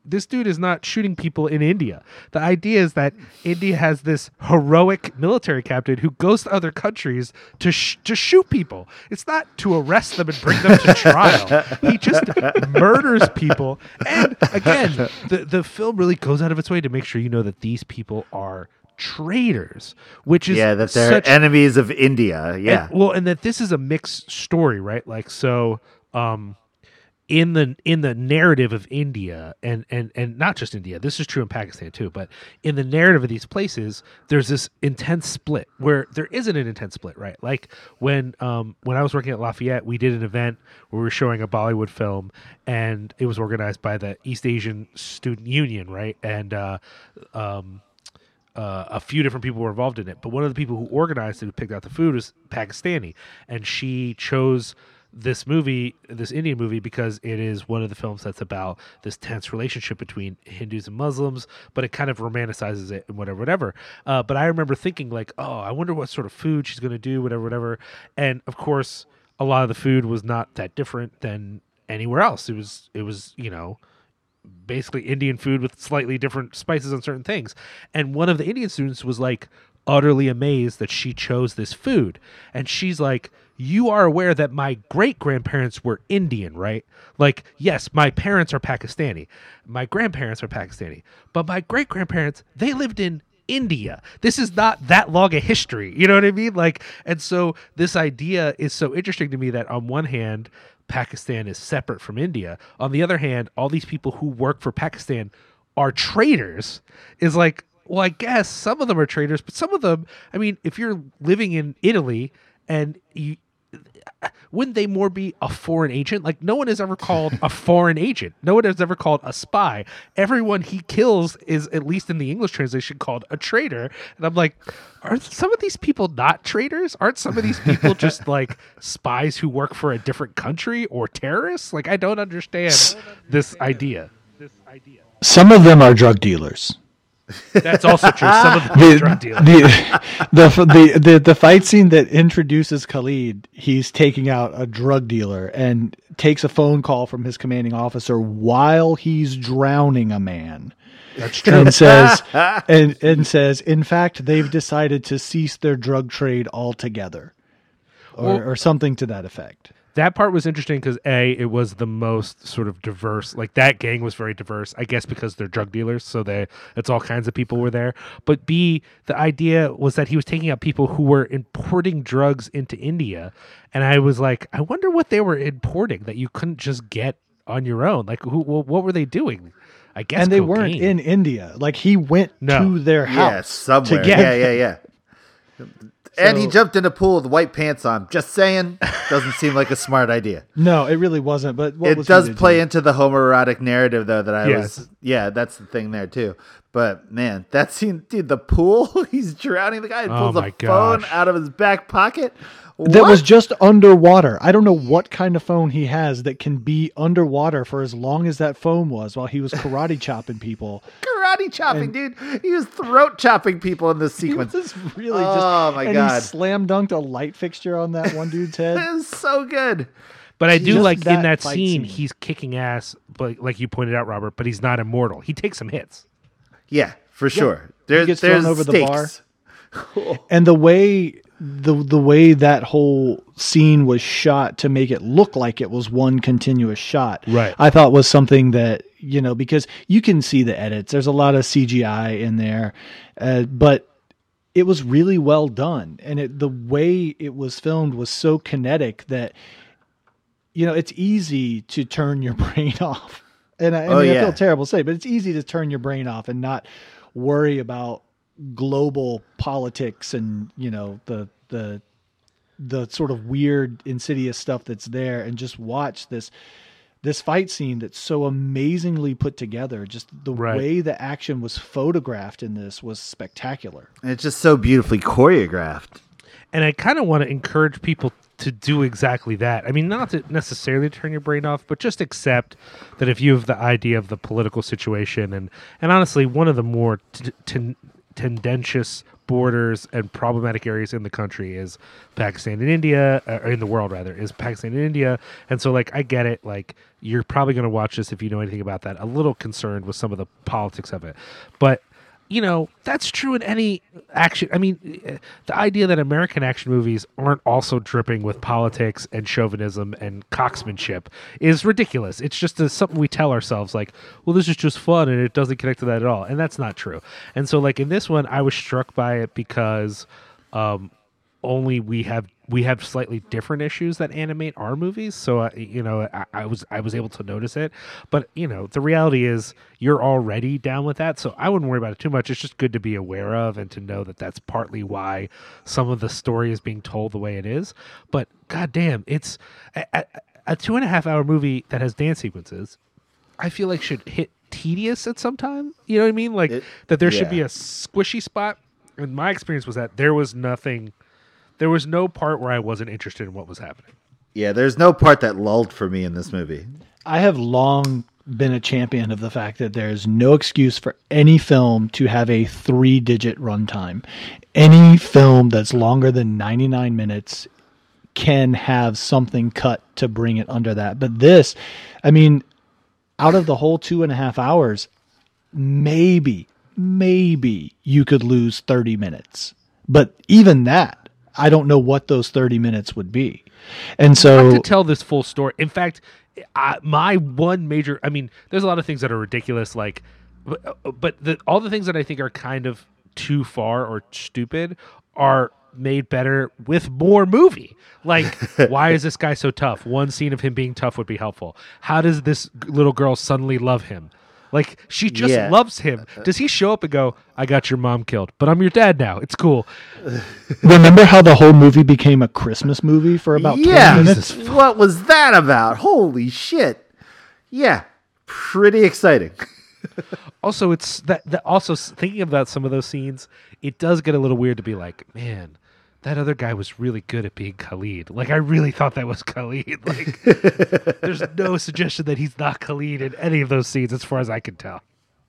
This dude is not shooting people in India. The idea is that India has this heroic military captain who goes to other countries to sh- to shoot people. It's not to arrest them and bring them to trial. He just murders people. And again, the the film really goes out of its way to make sure you know that these people are traitors, which is Yeah, that they're such enemies of India. Yeah, and- well, and that this is a mixed story, right? Like, so, um, in the in the narrative of India and and and not just India this is true in Pakistan too but in the narrative of these places there's this intense split where there isn't an intense split right like when um when I was working at Lafayette we did an event where we were showing a Bollywood film and it was organized by the East Asian Student Union right and uh um uh, a few different people were involved in it, but one of the people who organized it, who picked out the food, was Pakistani, and she chose this movie, this Indian movie, because it is one of the films that's about this tense relationship between Hindus and Muslims, but it kind of romanticizes it and whatever, whatever. Uh, but I remember thinking like, oh, I wonder what sort of food she's going to do, whatever, whatever. And of course, a lot of the food was not that different than anywhere else. It was, it was, you know, basically Indian food with slightly different spices on certain things. And one of the Indian students was like utterly amazed that she chose this food. And she's like, You are aware that my great grandparents were Indian, right? Like, yes, my parents are Pakistani, my grandparents are Pakistani, but my great grandparents, they lived in India. This is not that long a history. You know what I mean? Like, and so this idea is so interesting to me that on one hand, Pakistan is separate from India. On the other hand, all these people who work for Pakistan are traitors. Is like, well, I guess some of them are traitors, but some of them, I mean, if you're living in Italy and you wouldn't they more be a foreign agent? Like no one has ever called a foreign agent. No one has ever called a spy. Everyone he kills is at least in the English translation called a traitor. And I'm like, are some of these people not traitors? Aren't some of these people just like spies who work for a different country or terrorists? Like I don't understand this idea. This idea. Some of them are drug dealers. That's also true. Some of the, drug dealers. the, the, the, the, the fight scene that introduces Khalid, he's taking out a drug dealer and takes a phone call from his commanding officer while he's drowning a man. That's true. And says, and, and says, in fact, they've decided to cease their drug trade altogether, or, Well- or something to that effect. That part was interesting because a it was the most sort of diverse like that gang was very diverse i guess because they're drug dealers so they it's all kinds of people were there but b the idea was that he was taking out people who were importing drugs into india and i was like i wonder what they were importing that you couldn't just get on your own like who wh- what were they doing i guess and they weren't in India. Like he went No. to their house. Yeah, somewhere. to get Yeah, yeah, yeah. And he jumped in a pool with white pants on. Just saying, doesn't seem like a smart idea. No, it really wasn't. But what it was does play do? into the homoerotic narrative though that I Yes. was yeah, that's the thing there too. But man, that scene dude, the pool, he's drowning the guy Oh pulls my a phone out of his back pocket. That What? was just underwater. I don't know what kind of phone he has that can be underwater for as long as that phone was while he was karate chopping people. karate chopping, dude. He was throat chopping people in this He sequence. was really oh just. Oh, my and God. He slam dunked a light fixture on that one dude's head. It was so good. But I do Just like in that that scene, scene. he's kicking ass, but like you pointed out, Robert. But he's not immortal. He takes some hits. Yeah, for sure. There's gets there's thrown over the stakes. bar. and the way the the way that whole scene was shot to make it look like it was one continuous shot Right. i thought was something that you know because you can see the edits. There's a lot of cgi in there uh, but it was really well done. And it, the way it was filmed was so kinetic that you know it's easy to turn your brain off. And i, I Oh, mean i feel terrible to say but it's easy to turn your brain off and not worry about global politics and you know the the the sort of weird insidious stuff that's there and just watch this this fight scene that's so amazingly put together just the Right. way the action was photographed in this was spectacular And it's just so beautifully choreographed. And I kind of want to encourage people to do exactly that. I mean, not to necessarily turn your brain off, but just accept that if you have the idea of the political situation and and honestly, one of the more t- t- tendentious borders and problematic areas in the country is Pakistan and India, uh, or in the world rather, is Pakistan and India. And so, like, I get it. Like, you're probably going to watch this if you know anything about that. A little concerned with some of the politics of it, but you know that's true in any action i mean the idea that american action movies aren't also dripping with politics and chauvinism and cocksmanship is ridiculous. It's just a, something we tell ourselves like well this is just fun and it doesn't connect to that at all. And that's not true. And so like in this one i was struck by it because um only we have we have slightly different issues that animate our movies so uh, you know I, I was i was able to notice it. But you know the reality is you're already down with that so i wouldn't worry about it too much. It's just good to be aware of and to know that that's partly why some of the story is being told the way it is. But goddamn it's a, a, a two and a half hour movie that has dance sequences i feel like should hit tedious at some time you know what i mean? Like It- that there should be a squishy spot. And my experience was that there was nothing there was no part where I wasn't interested in what was happening. Yeah, there's no part that lulled for me in this movie. I have long been a champion of the fact that there's no excuse for any film to have a three digit runtime. Any film that's longer than 99 minutes can have something cut to bring it under that. But this, I mean, out of the whole two and a half hours, maybe, maybe you could lose 30 minutes. But even that, I don't know what those 30 minutes would be. And so to tell this full story. In fact, I, my one major I mean, there's a lot of things that are ridiculous like but, uh, but the, all the things that I think are kind of too far or stupid are made better with more movie. Like why is this guy so tough? One scene of him being tough would be helpful. How does this little girl suddenly love him? Like she just Yeah. loves him. Uh, uh. Does he show up and go, "I got your mom killed, but I'm your dad now. It's cool." Remember how the whole movie became a Christmas movie for about 20 yeah, minutes? what was that about? Holy shit! Yeah, pretty exciting. also it's that, that also thinking about some of those scenes it does get a little weird to be like man that other guy was really good at being Khalid. Like I really thought that was Khalid. Like there's no suggestion that he's not Khalid in any of those scenes as far as I can tell.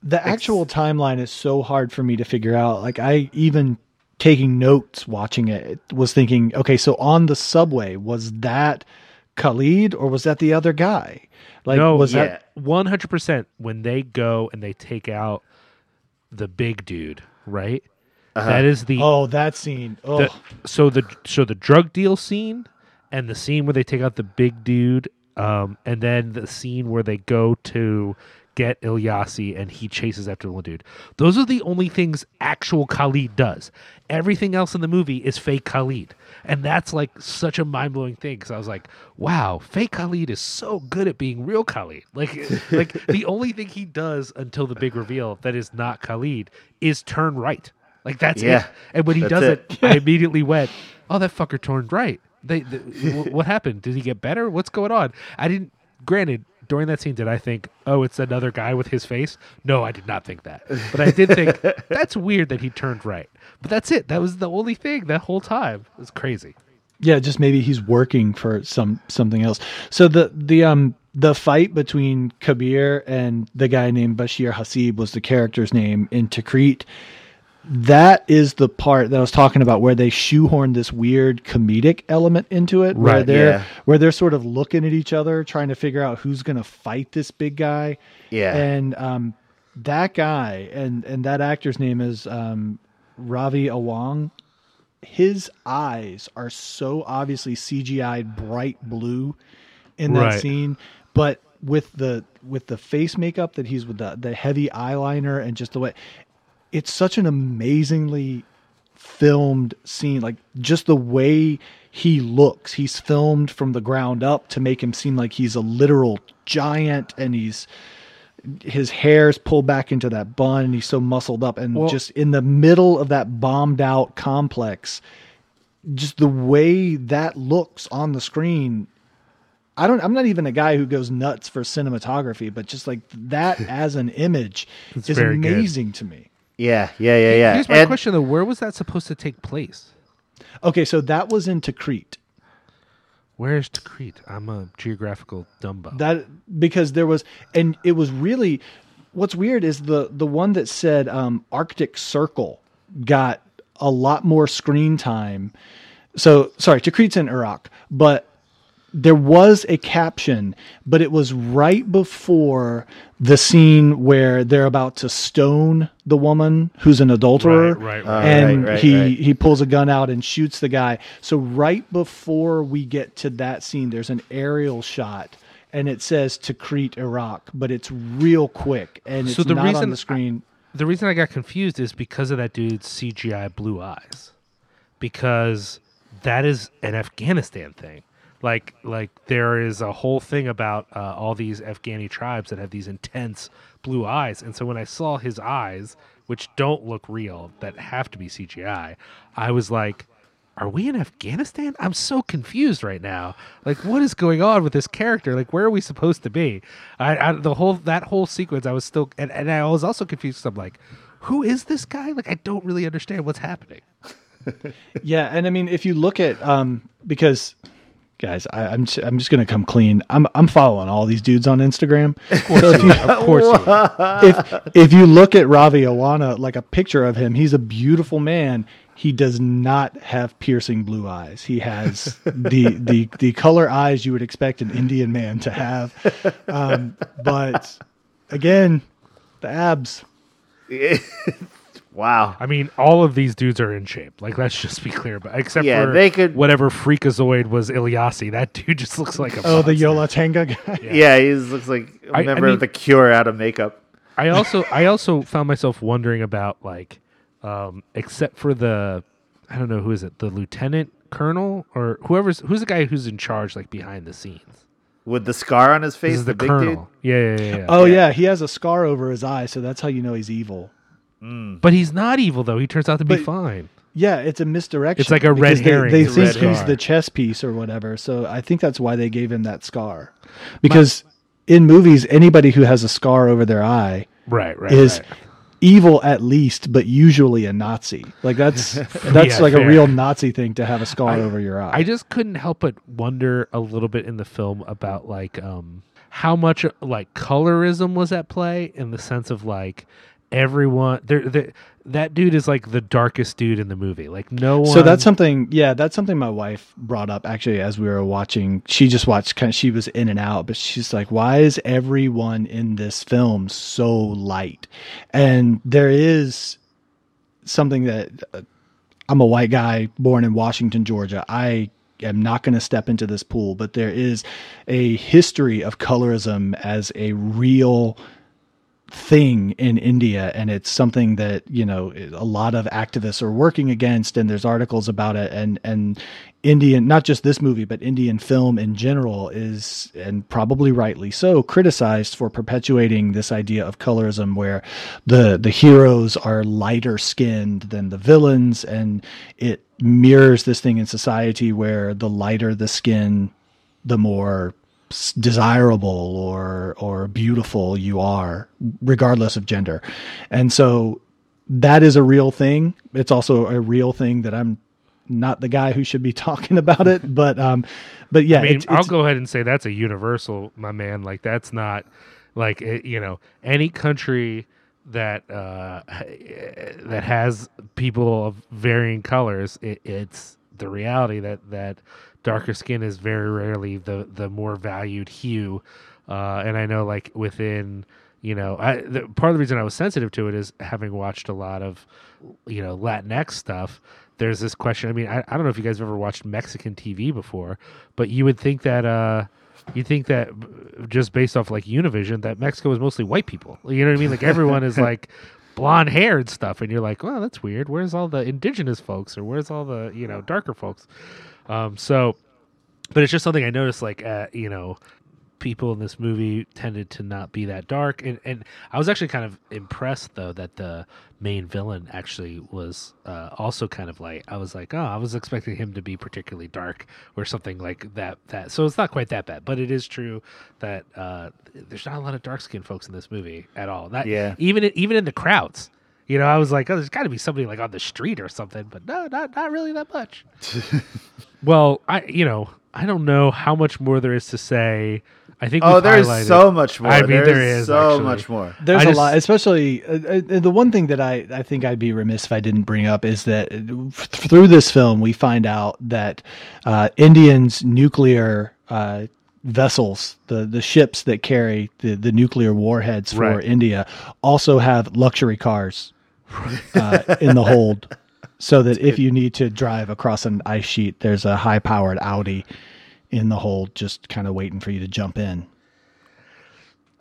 The actual timeline is so hard for me to figure out. Like I even taking notes watching it was thinking, okay, so on the subway was that Khalid or was that the other guy? Like no, was yeah. that one hundred percent when they go and they take out the big dude, right? That is the Oh, that scene. Oh, the, so the so the drug deal scene and the scene where they take out the big dude um and then the scene where they go to get Ilyasi and he chases after the one dude. Those are the only things actual Khalid does. Everything else in the movie is fake Khalid. And that's like such a mind-blowing thing cuz I was like, wow, fake Khalid is so good at being real Khalid. Like like the only thing he does until the big reveal that is not Khalid is turn right. Like that's it. And when he that's does it. it, I immediately went, "Oh, that fucker turned right." They, the, wh- what happened? Did he get better? What's going on? I didn't. Granted, during that scene, did I think, "Oh, it's another guy with his face"? No, I did not think that. But I did think that's weird that he turned right. But that's it. That was the only thing that whole time. It was crazy. yeah, just maybe he's working for some something else. So the the um the fight between Kabir and the guy named Bashir Hasib was the character's name in Tikrit. That is the part that I was talking about where they shoehorn this weird comedic element into it, where Right, they're yeah. where they're sort of looking at each other, trying to figure out who's going to fight this big guy. Yeah. and um, that guy and and that actor's name is um, Ravi Awang. His eyes are so obviously CGI bright blue in that Right. scene, but with the with the face makeup that he's with the the heavy eyeliner and just the way it's such an amazingly filmed scene like just the way he looks he's filmed from the ground up to make him seem like he's a literal giant and he's his hair's pulled back into that bun and he's so muscled up and Well- just in the middle of that bombed out complex just the way that looks on the screen I don't I'm not even a guy who goes nuts for cinematography but just like that as an image is very good. amazing to me. Yeah, yeah, yeah, yeah. Here's my And- question though: Where was that supposed to take place? Okay, so that was in Crete. Where's Tikrit? I'm a geographical dumbo. That because there was and it was really what's weird is the the one that said um, Arctic Circle got a lot more screen time. So sorry, Tikrit's in Iraq, but there was a caption, but it was right before the scene where they're about to stone the woman who's an adulterer. Right, right, right. and right, right, he right. he pulls a gun out and shoots the guy. So right before we get to that scene, there's an aerial shot, and it says Tikrit, Iraq, but it's real quick and it's So the not reason on the screen. the reason I got confused is because of that dude's CGI blue eyes. Because that is an Afghanistan thing. Like like there is a whole thing about uh, all these Afghani tribes that have these intense blue eyes, and so when I saw his eyes, which don't look real, that have to be CGI, I was like. Are we in Afghanistan? I'm so confused right now. Like, what is going on with this character? Like, where are we supposed to be? I, I the whole that whole sequence, I was still, and, and I was also confused. I'm like, who is this guy? Like, I don't really understand what's happening. Yeah, and I mean, if you look at um, because guys, I, I'm j- I'm just gonna come clean. I'm I'm following all these dudes on Instagram. So if you, Of course, you if if you look at Ravi Awana, like a picture of him, he's a beautiful man. He does not have piercing blue eyes. He has the the the color eyes you would expect an Indian man to have. Um, but again, the abs. Wow. I mean, all of these dudes are in shape. Like, let's just be clear. But except Yeah, for they could- whatever freakazoid was Ilyasi, that dude just looks like a. Oh, the monster. Yo La Tengo guy. Yeah, he looks like a I- I member mean- of the Cure out of makeup. I also I also found myself wondering about like, um, except for the, I don't know who is it, the lieutenant colonel or whoever's who's the guy who's in charge like behind the scenes. With the scar on his This face, is the, the, big colonel. Yeah, yeah, yeah. yeah. Oh yeah, he has a scar over his eye, so that's how you know he's evil. But he's not evil though. He turns out to be But- fine. Yeah, it's a misdirection. It's like a red because they- herring. They, a think red he's herring. the chess piece or whatever. So I think that's why they gave him that scar. Because in movies, anybody who has a scar over their eye Right, right. is right. evil at least, but usually a Nazi. Like that's that's Yeah, like fair. a real Nazi thing to have a scar over your eye. I just couldn't help but wonder a little bit in the film about like um how much like colorism was at play in the sense of like everyone there there that dude is like the darkest dude in the movie. Like no one So that's something, yeah, that's something my wife brought up actually as we were watching. She just watched, kind of, she was in and out, but she's like, why is everyone in this film so light? And there is something that uh, I'm a white guy born in Washington, Georgia. I am not going to step into this pool, but there is a history of colorism as a real thing in India and it's something that you know a lot of activists are working against and there's articles about it and and Indian not just this movie but Indian film in general is and probably rightly so criticized for perpetuating this idea of colorism where the the heroes are lighter skinned than the villains and it mirrors this thing in society where the lighter the skin the more desirable or or beautiful you are regardless of gender and so that is a real thing it's also a real thing that i'm not the guy who should be talking about it but um but yeah I mean, it's, I'll it's- go ahead and say that's a universal, my man. Like that's not like it, you know any country that uh, that has people of varying colors. It, it's the reality that that darker skin is very rarely the the more valued hue. Uh, and I know like within you know I, the, part of the reason I was sensitive to it is having watched a lot of you know Latinx stuff. There's this question. I mean, I, I don't know if you guys have ever watched Mexican TV before, but you would think that uh, you think that just based off like Univision that Mexico is mostly white people. You know what I mean? Like everyone is like blonde hair and stuff, and you're like, well, that's weird. Where's all the indigenous folks, or where's all the you know darker folks? Um, so, but it's just something I noticed. Like, uh, you know, people in this movie tended to not be that dark, and and I was actually kind of impressed though that the main villain actually was uh, also kind of light. I was like, oh, I was expecting him to be particularly dark or something like that. That so it's not quite that bad, but it is true that uh, there's not a lot of dark skinned folks in this movie at all. Not Yeah. even even in the crowds. You know, I was like, oh, there's got to be somebody like on the street or something, but no, not not really that much. well, I you know, I don't know how much more there is to say. I think Oh, there's so much more. I mean, There's there is so actually. much more. There's I a just- lot, especially uh, uh, the one thing that I, I think I'd be remiss if I didn't bring up is that uh, through this film we find out that uh, Indians' nuclear uh, vessels, the the ships that carry the, the nuclear warheads for Right. India, also have luxury cars uh, in the hold, so that if you need to drive across an ice sheet, there's a high powered Audi in the hole, just kind of waiting for you to jump in.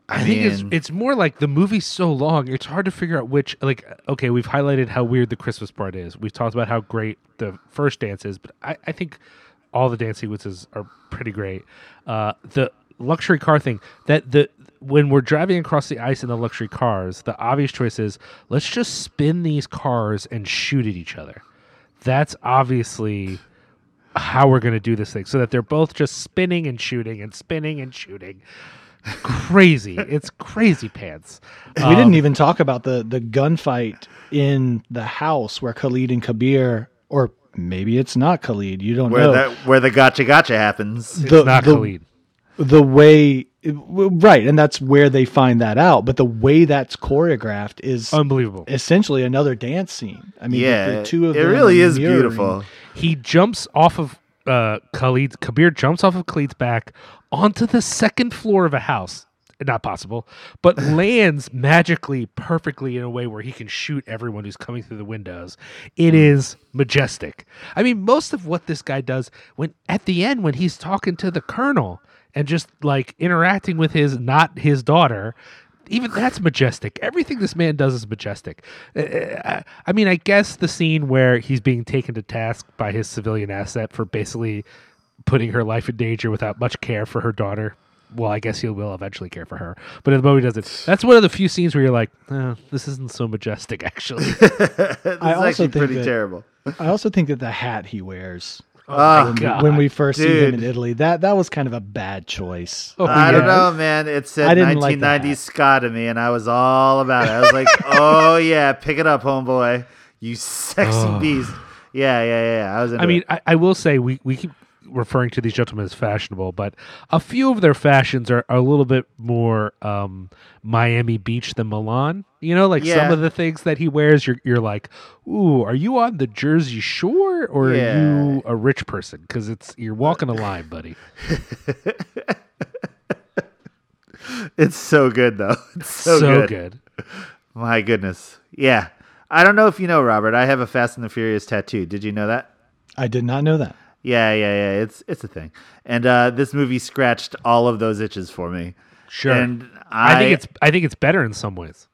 I, I think it's it's more like the movie's so long, it's hard to figure out which. Like, okay, we've highlighted how weird the Christmas part is. We've talked about how great the first dance is, but I, I think all the dance sequences are pretty great. Uh, the luxury car thing that the when we're driving across the ice in the luxury cars, the obvious choice is let's just spin these cars and shoot at each other. That's obviously how we're going to do this thing so that they're both just spinning and shooting and spinning and shooting crazy it's crazy pants we Um, didn't even talk about the the gunfight in the house where Khalid and Kabir, or maybe it's not Khalid. You don't where know. that where the gotcha gotcha happens. it's not the- Khalid. the way right and that's where they find that out but the way that's choreographed is unbelievable. essentially another dance scene. I mean the- Yeah, the two of it them really is mirroring- beautiful. he jumps off of uh Khalid Kabir jumps off of Khalid's back onto the second floor of a house. Not possible but lands magically perfectly in a way where he can shoot everyone who's coming through the windows. It is majestic. I mean most of what this guy does when at the end when he's talking to the colonel and just like interacting with his not his daughter even that's majestic. Everything this man does is majestic. Uh, uh, I mean, I guess the scene where he's being taken to task by his civilian asset for basically putting her life in danger without much care for her daughter. Well, I guess he will eventually care for her, but in the moment he does it. That's one of the few scenes where you're like, oh, "This isn't so majestic." Actually, This is also actually think pretty that- terrible. i also think that the hat he wears Oh, when, God. when we first see him in italy that that was kind of a bad choice Oh, I don't oh, know, man. It said I didn't like the 1990s hat. ska to me, and I was all about it. I was like, "Oh yeah, pick it up, homeboy, you sexy Oh. beast." Yeah, yeah, yeah. I was. Into I mean, it. I, I will say we, we keep referring to these gentlemen as fashionable, but a few of their fashions are, are a little bit more um, Miami Beach than Milan. You know, like some of the things that he wears, you're you're like, ooh, are you on the Jersey Shore or are you a rich person? Because it's you're walking a line, buddy. it's so good though. It's so, So, good. good. My goodness. Yeah. I don't know if you know, Robert. I have a Fast and the Furious tattoo. Did you know that? i did not know that Yeah, yeah, yeah. It's it's a thing. And uh, this movie scratched all of those itches for me. Sure. And I, I, think it's I think it's better in some ways.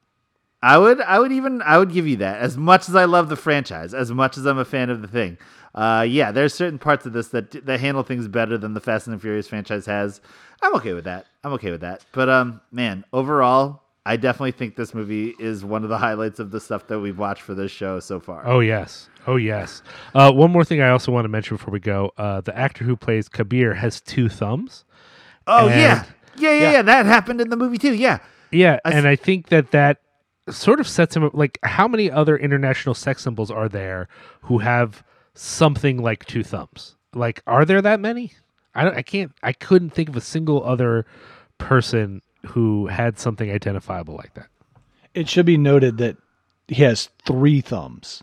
I would I would even I would give you that. As much as I love the franchise, as much as I'm a fan of the thing. Uh, yeah, there's certain parts of this that that handle things better than the Fast and the Furious franchise has. I'm okay with that. I'm okay with that. But um, man, overall, I definitely think this movie is one of the highlights of the stuff that we've watched for this show so far. Oh yes, oh yes. Uh, one more thing I also want to mention before we go: uh, the actor who plays Kabir has two thumbs. Oh and- yeah. yeah, yeah, Yeah. yeah. That happened in the movie too. Yeah. Yeah, I and I think that that sort of sets him up. Like, how many other international sex symbols are there who have something like two thumbs? Like, are there that many? I don't. I can't. I couldn't think of a single other person who had something identifiable like that. it should be noted that he has three thumbs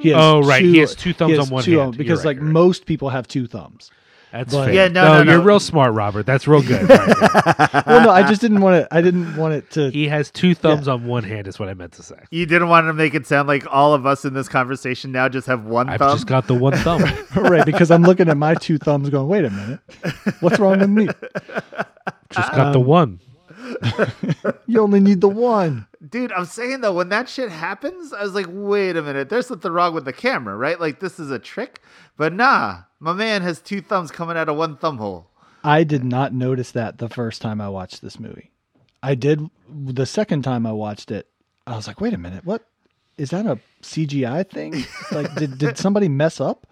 he has Oh, right. He has two thumbs has on one two hand. because right, like right. most people have two thumbs That's But- fair. Yeah, no, no, you're real smart, Robert. That's real good. Right, well no i just didn't want it i didn't want it to He has two thumbs on one hand. Is what I meant to say. You didn't want to make it sound like all of us in this conversation now just have one I've thumb. just got the one thumb. right because i'm looking at my two thumbs going wait a minute what's wrong with me Just got the Um, one. you only need the one Dude, I'm saying though, when that shit happens, I was like, wait a minute, there's something wrong with the camera, right? Like this is a trick. But nah, my man has two thumbs coming out of one thumb hole. I did not notice that the first time I watched this movie. I did the second time I watched it. I was like, wait a minute, what is that a CGI thing? Like, did did somebody mess up?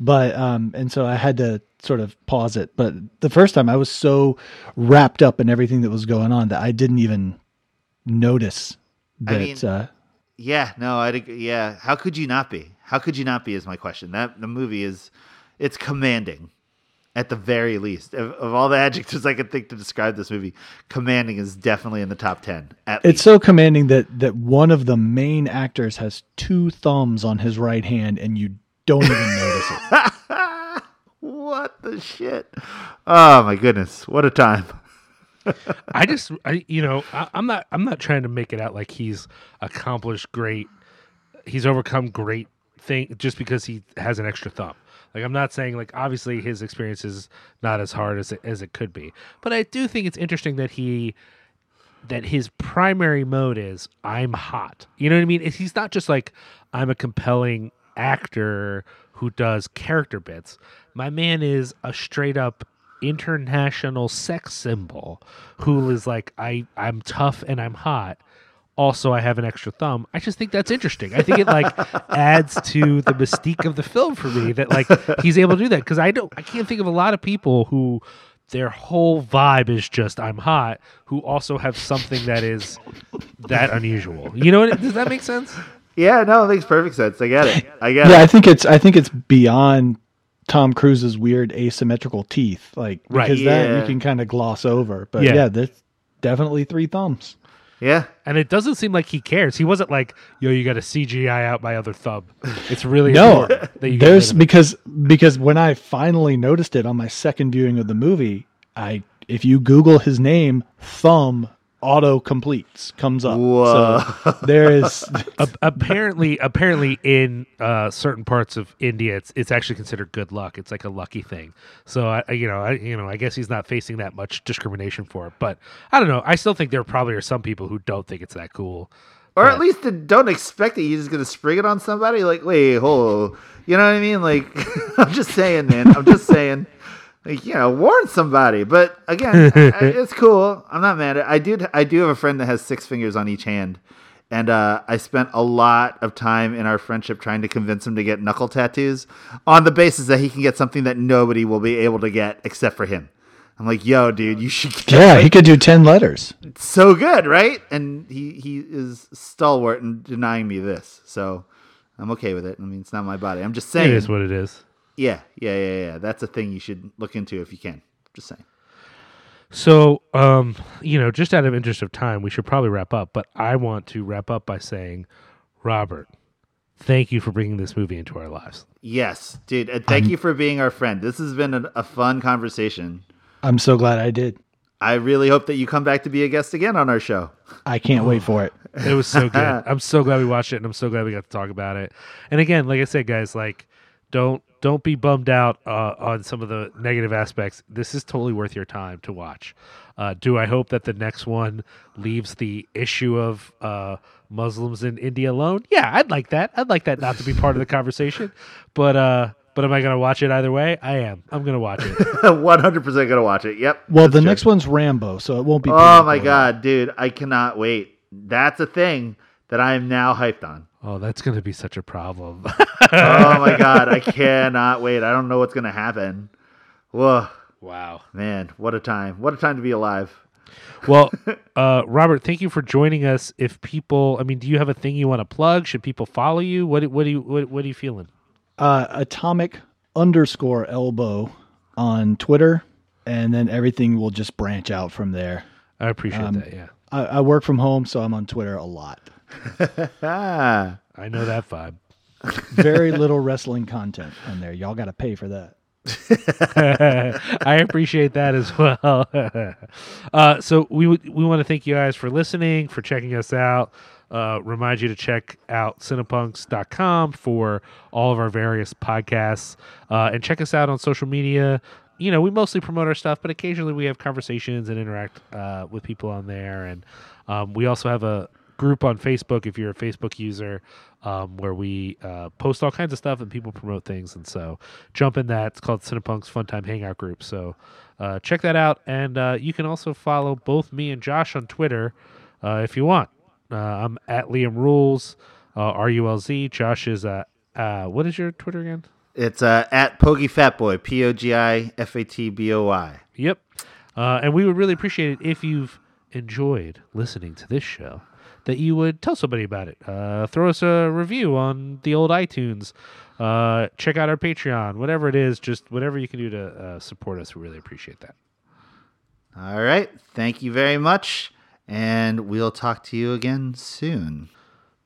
But um, and so I had to sort of pause it. But the first time I was so wrapped up in everything that was going on that I didn't even notice I that. mean- uh, Yeah, no, I yeah. How could you not be? How could you not be? Is my question. That the movie is, it's commanding, at the very least. Of, of all the adjectives I could think to describe this movie, commanding is definitely in the top ten. At it's so commanding that that one of the main actors has two thumbs on his right hand, and you don't even notice it. what the shit? Oh my goodness, what a time! I just, I, you know, I, I'm not, I'm not trying to make it out like he's accomplished great, he's overcome great thing just because he has an extra thumb. Like I'm not saying like obviously his experience is not as hard as it, as it could be, but I do think it's interesting that he that his primary mode is I'm hot. You know what I mean? He's not just like I'm a compelling actor who does character bits. My man is a straight up international sex symbol who is like I I'm tough and I'm hot. Also, I have an extra thumb. I just think that's interesting. I think it like adds to the mystique of the film for me that like he's able to do that because I don't I can't think of a lot of people who their whole vibe is just I'm hot who also have something that is that unusual. You know what? Does that make sense? Yeah, no, it makes perfect sense. I get it. I get Yeah, I think it's I think it's beyond Tom Cruise's weird asymmetrical teeth, like Right. because that you can kind of gloss over. But Yeah. yeah, that's definitely three thumbs. Yeah. And it doesn't seem like he cares. He wasn't like, "Yo, you got to CGI out my other thumb." It's really No, that you there's rid of it. because because when I finally noticed it on my second viewing of the movie, I if you Google his name, thumb auto completes comes up. Whoa. So there is A- apparently apparently in uh, certain parts of India it's it's actually considered good luck. It's like a lucky thing. So I I- you know I you know I guess he's not facing that much discrimination for it. But I don't know. I still think there probably are some people who don't think it's that cool. Or at least don't expect that he's just gonna spring it on somebody. Like, wait, hold, you know what I mean? Like, I'm just saying, man. I'm just saying, like, you know, warn somebody. But again, I, I- it's cool. I'm not mad. at I do. I do have a friend that has six fingers on each hand, and uh, I spent a lot of time in our friendship trying to convince him to get knuckle tattoos on the basis that he can get something that nobody will be able to get except for him. I'm like, yo, dude, you should get yeah, he could do ten letters. It's so good, right? And he he is stalwart in denying me this, so I'm okay with it. I mean, it's not my body. I'm just saying. It is what it is. Yeah, yeah, yeah, yeah. That's a thing you should look into if you can. Just saying. So, um, you know, just out of interest of time, we should probably wrap up. But I want to wrap up by saying, Robert, thank you for bringing this movie into our lives. Yes, dude. And thank you for being our friend. This has been a, a fun conversation. I'm so glad I did. I really hope that you come back to be a guest again on our show. I can't wait for it. It was so good. I'm so glad we watched it, and I'm so glad we got to talk about it. And again, like I said, guys, like don't don't be bummed out uh, on some of the negative aspects. This is totally worth your time to watch. Uh, do I hope that the next one leaves the issue of uh, Muslims in India alone? Yeah, I'd like that. I'd like that not to be part of the conversation. But uh, but am I going to watch it either way? I am. I'm going to watch it. 100% gonna watch it. Yep. Well, that's the true. next one's Rambo, so it won't be. Oh my god, dude! I cannot wait. That's a thing that I am now hyped on. Oh, that's going to be such a problem. oh my god, I cannot wait. I don't know what's gonna happen. Whoa, wow. man, what a time! What a time to be alive. Well, uh, Robert, thank you for joining us. If people, I mean, do you have a thing you want to plug? Should people follow you? What what do you what, what are you feeling? Uh, atomic underscore elbow on Twitter, and then everything will just branch out from there. I appreciate that. Yeah, I, I work from home, so I'm on Twitter a lot. I know that vibe. Very little wrestling content on there. Y'all got to pay for that. I appreciate that as well. uh, so we would- we want to thank you guys for listening, for checking us out. Uh, remind you to check out cinepunks.com for all of our various podcasts uh, and check us out on social media. You know, we mostly promote our stuff, but occasionally we have conversations and interact uh, with people on there. And um, we also have a group on Facebook if you're a Facebook user um, where we uh, post all kinds of stuff and people promote things. And so jump in that. It's called Cinepunks Fun Time Hangout Group. So uh, check that out. And uh, you can also follow both me and Josh on Twitter uh, if you want. Uh, I'm at Liam Rules, uh, R U L Z. Josh is, what is your Twitter again? it's uh, at Pogi Fat Boy, P O G I F A T B O I. Yep. Uh, and we would really appreciate it if you've enjoyed listening to this show, that you would tell somebody about it. Uh, throw us a review on the old iTunes. Uh, check out our Patreon, whatever it is, just whatever you can do to uh, support us. We really appreciate that. All right, thank you very much, and we'll talk to you again soon.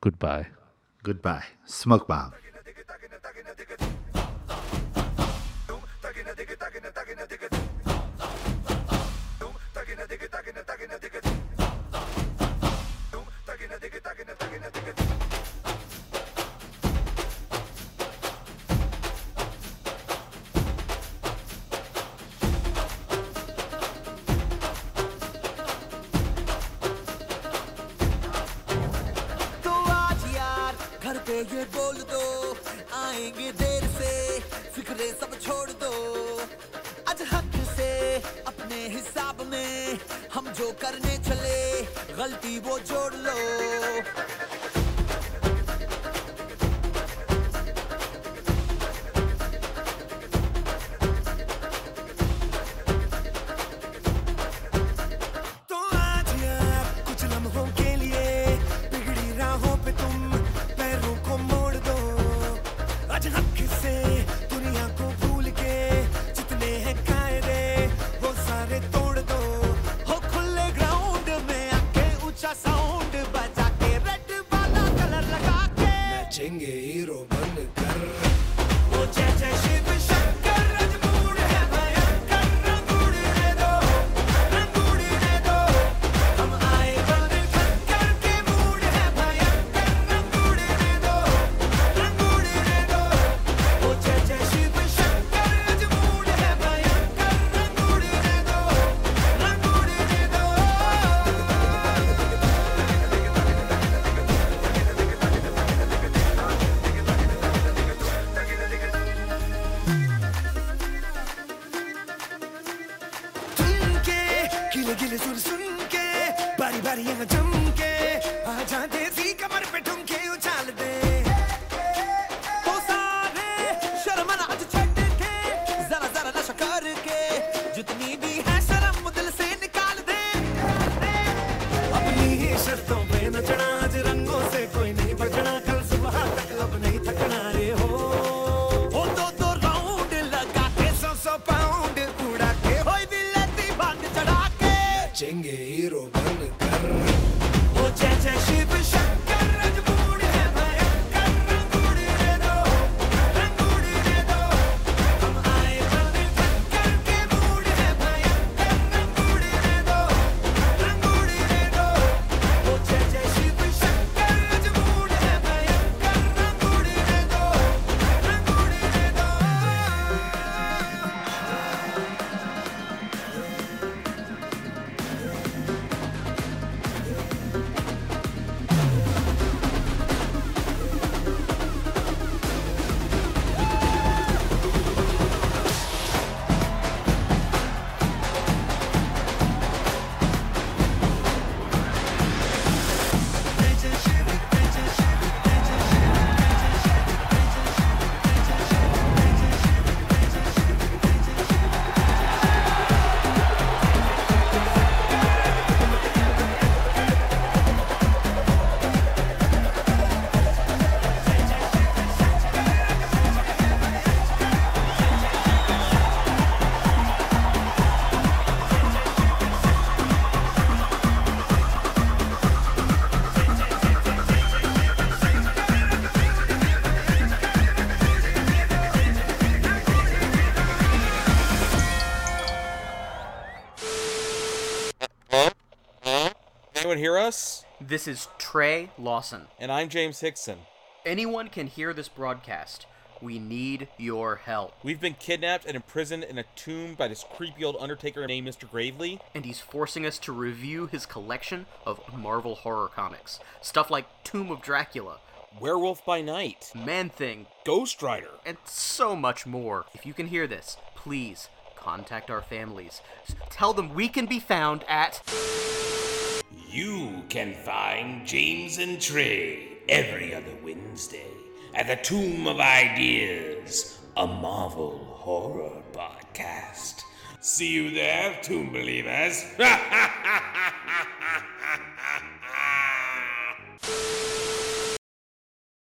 Goodbye. Goodbye, Smoke Bomb. बोल दो। आएँगे देर से, फिक्रे सब छोड़ दो। आज हक से, अपने हिसाब में हम जो करने चले, गलती वो जोड़ लो। Anyone hear us? This is Trey Lawson. And I'm James Hickson. Anyone can hear this broadcast. We need your help. We've been kidnapped and imprisoned in a tomb by this creepy old undertaker named Mr. Gravely. And he's forcing us to review his collection of Marvel horror comics. Stuff like Tomb of Dracula, Werewolf by Night. Man Thing, Ghost Rider. and so much more. If you can hear this, please contact our families. Tell them we can be found at. You can find James and Trey every other Wednesday at the Tomb of Ideas, a Marvel horror podcast. See you there, Tomb Believers.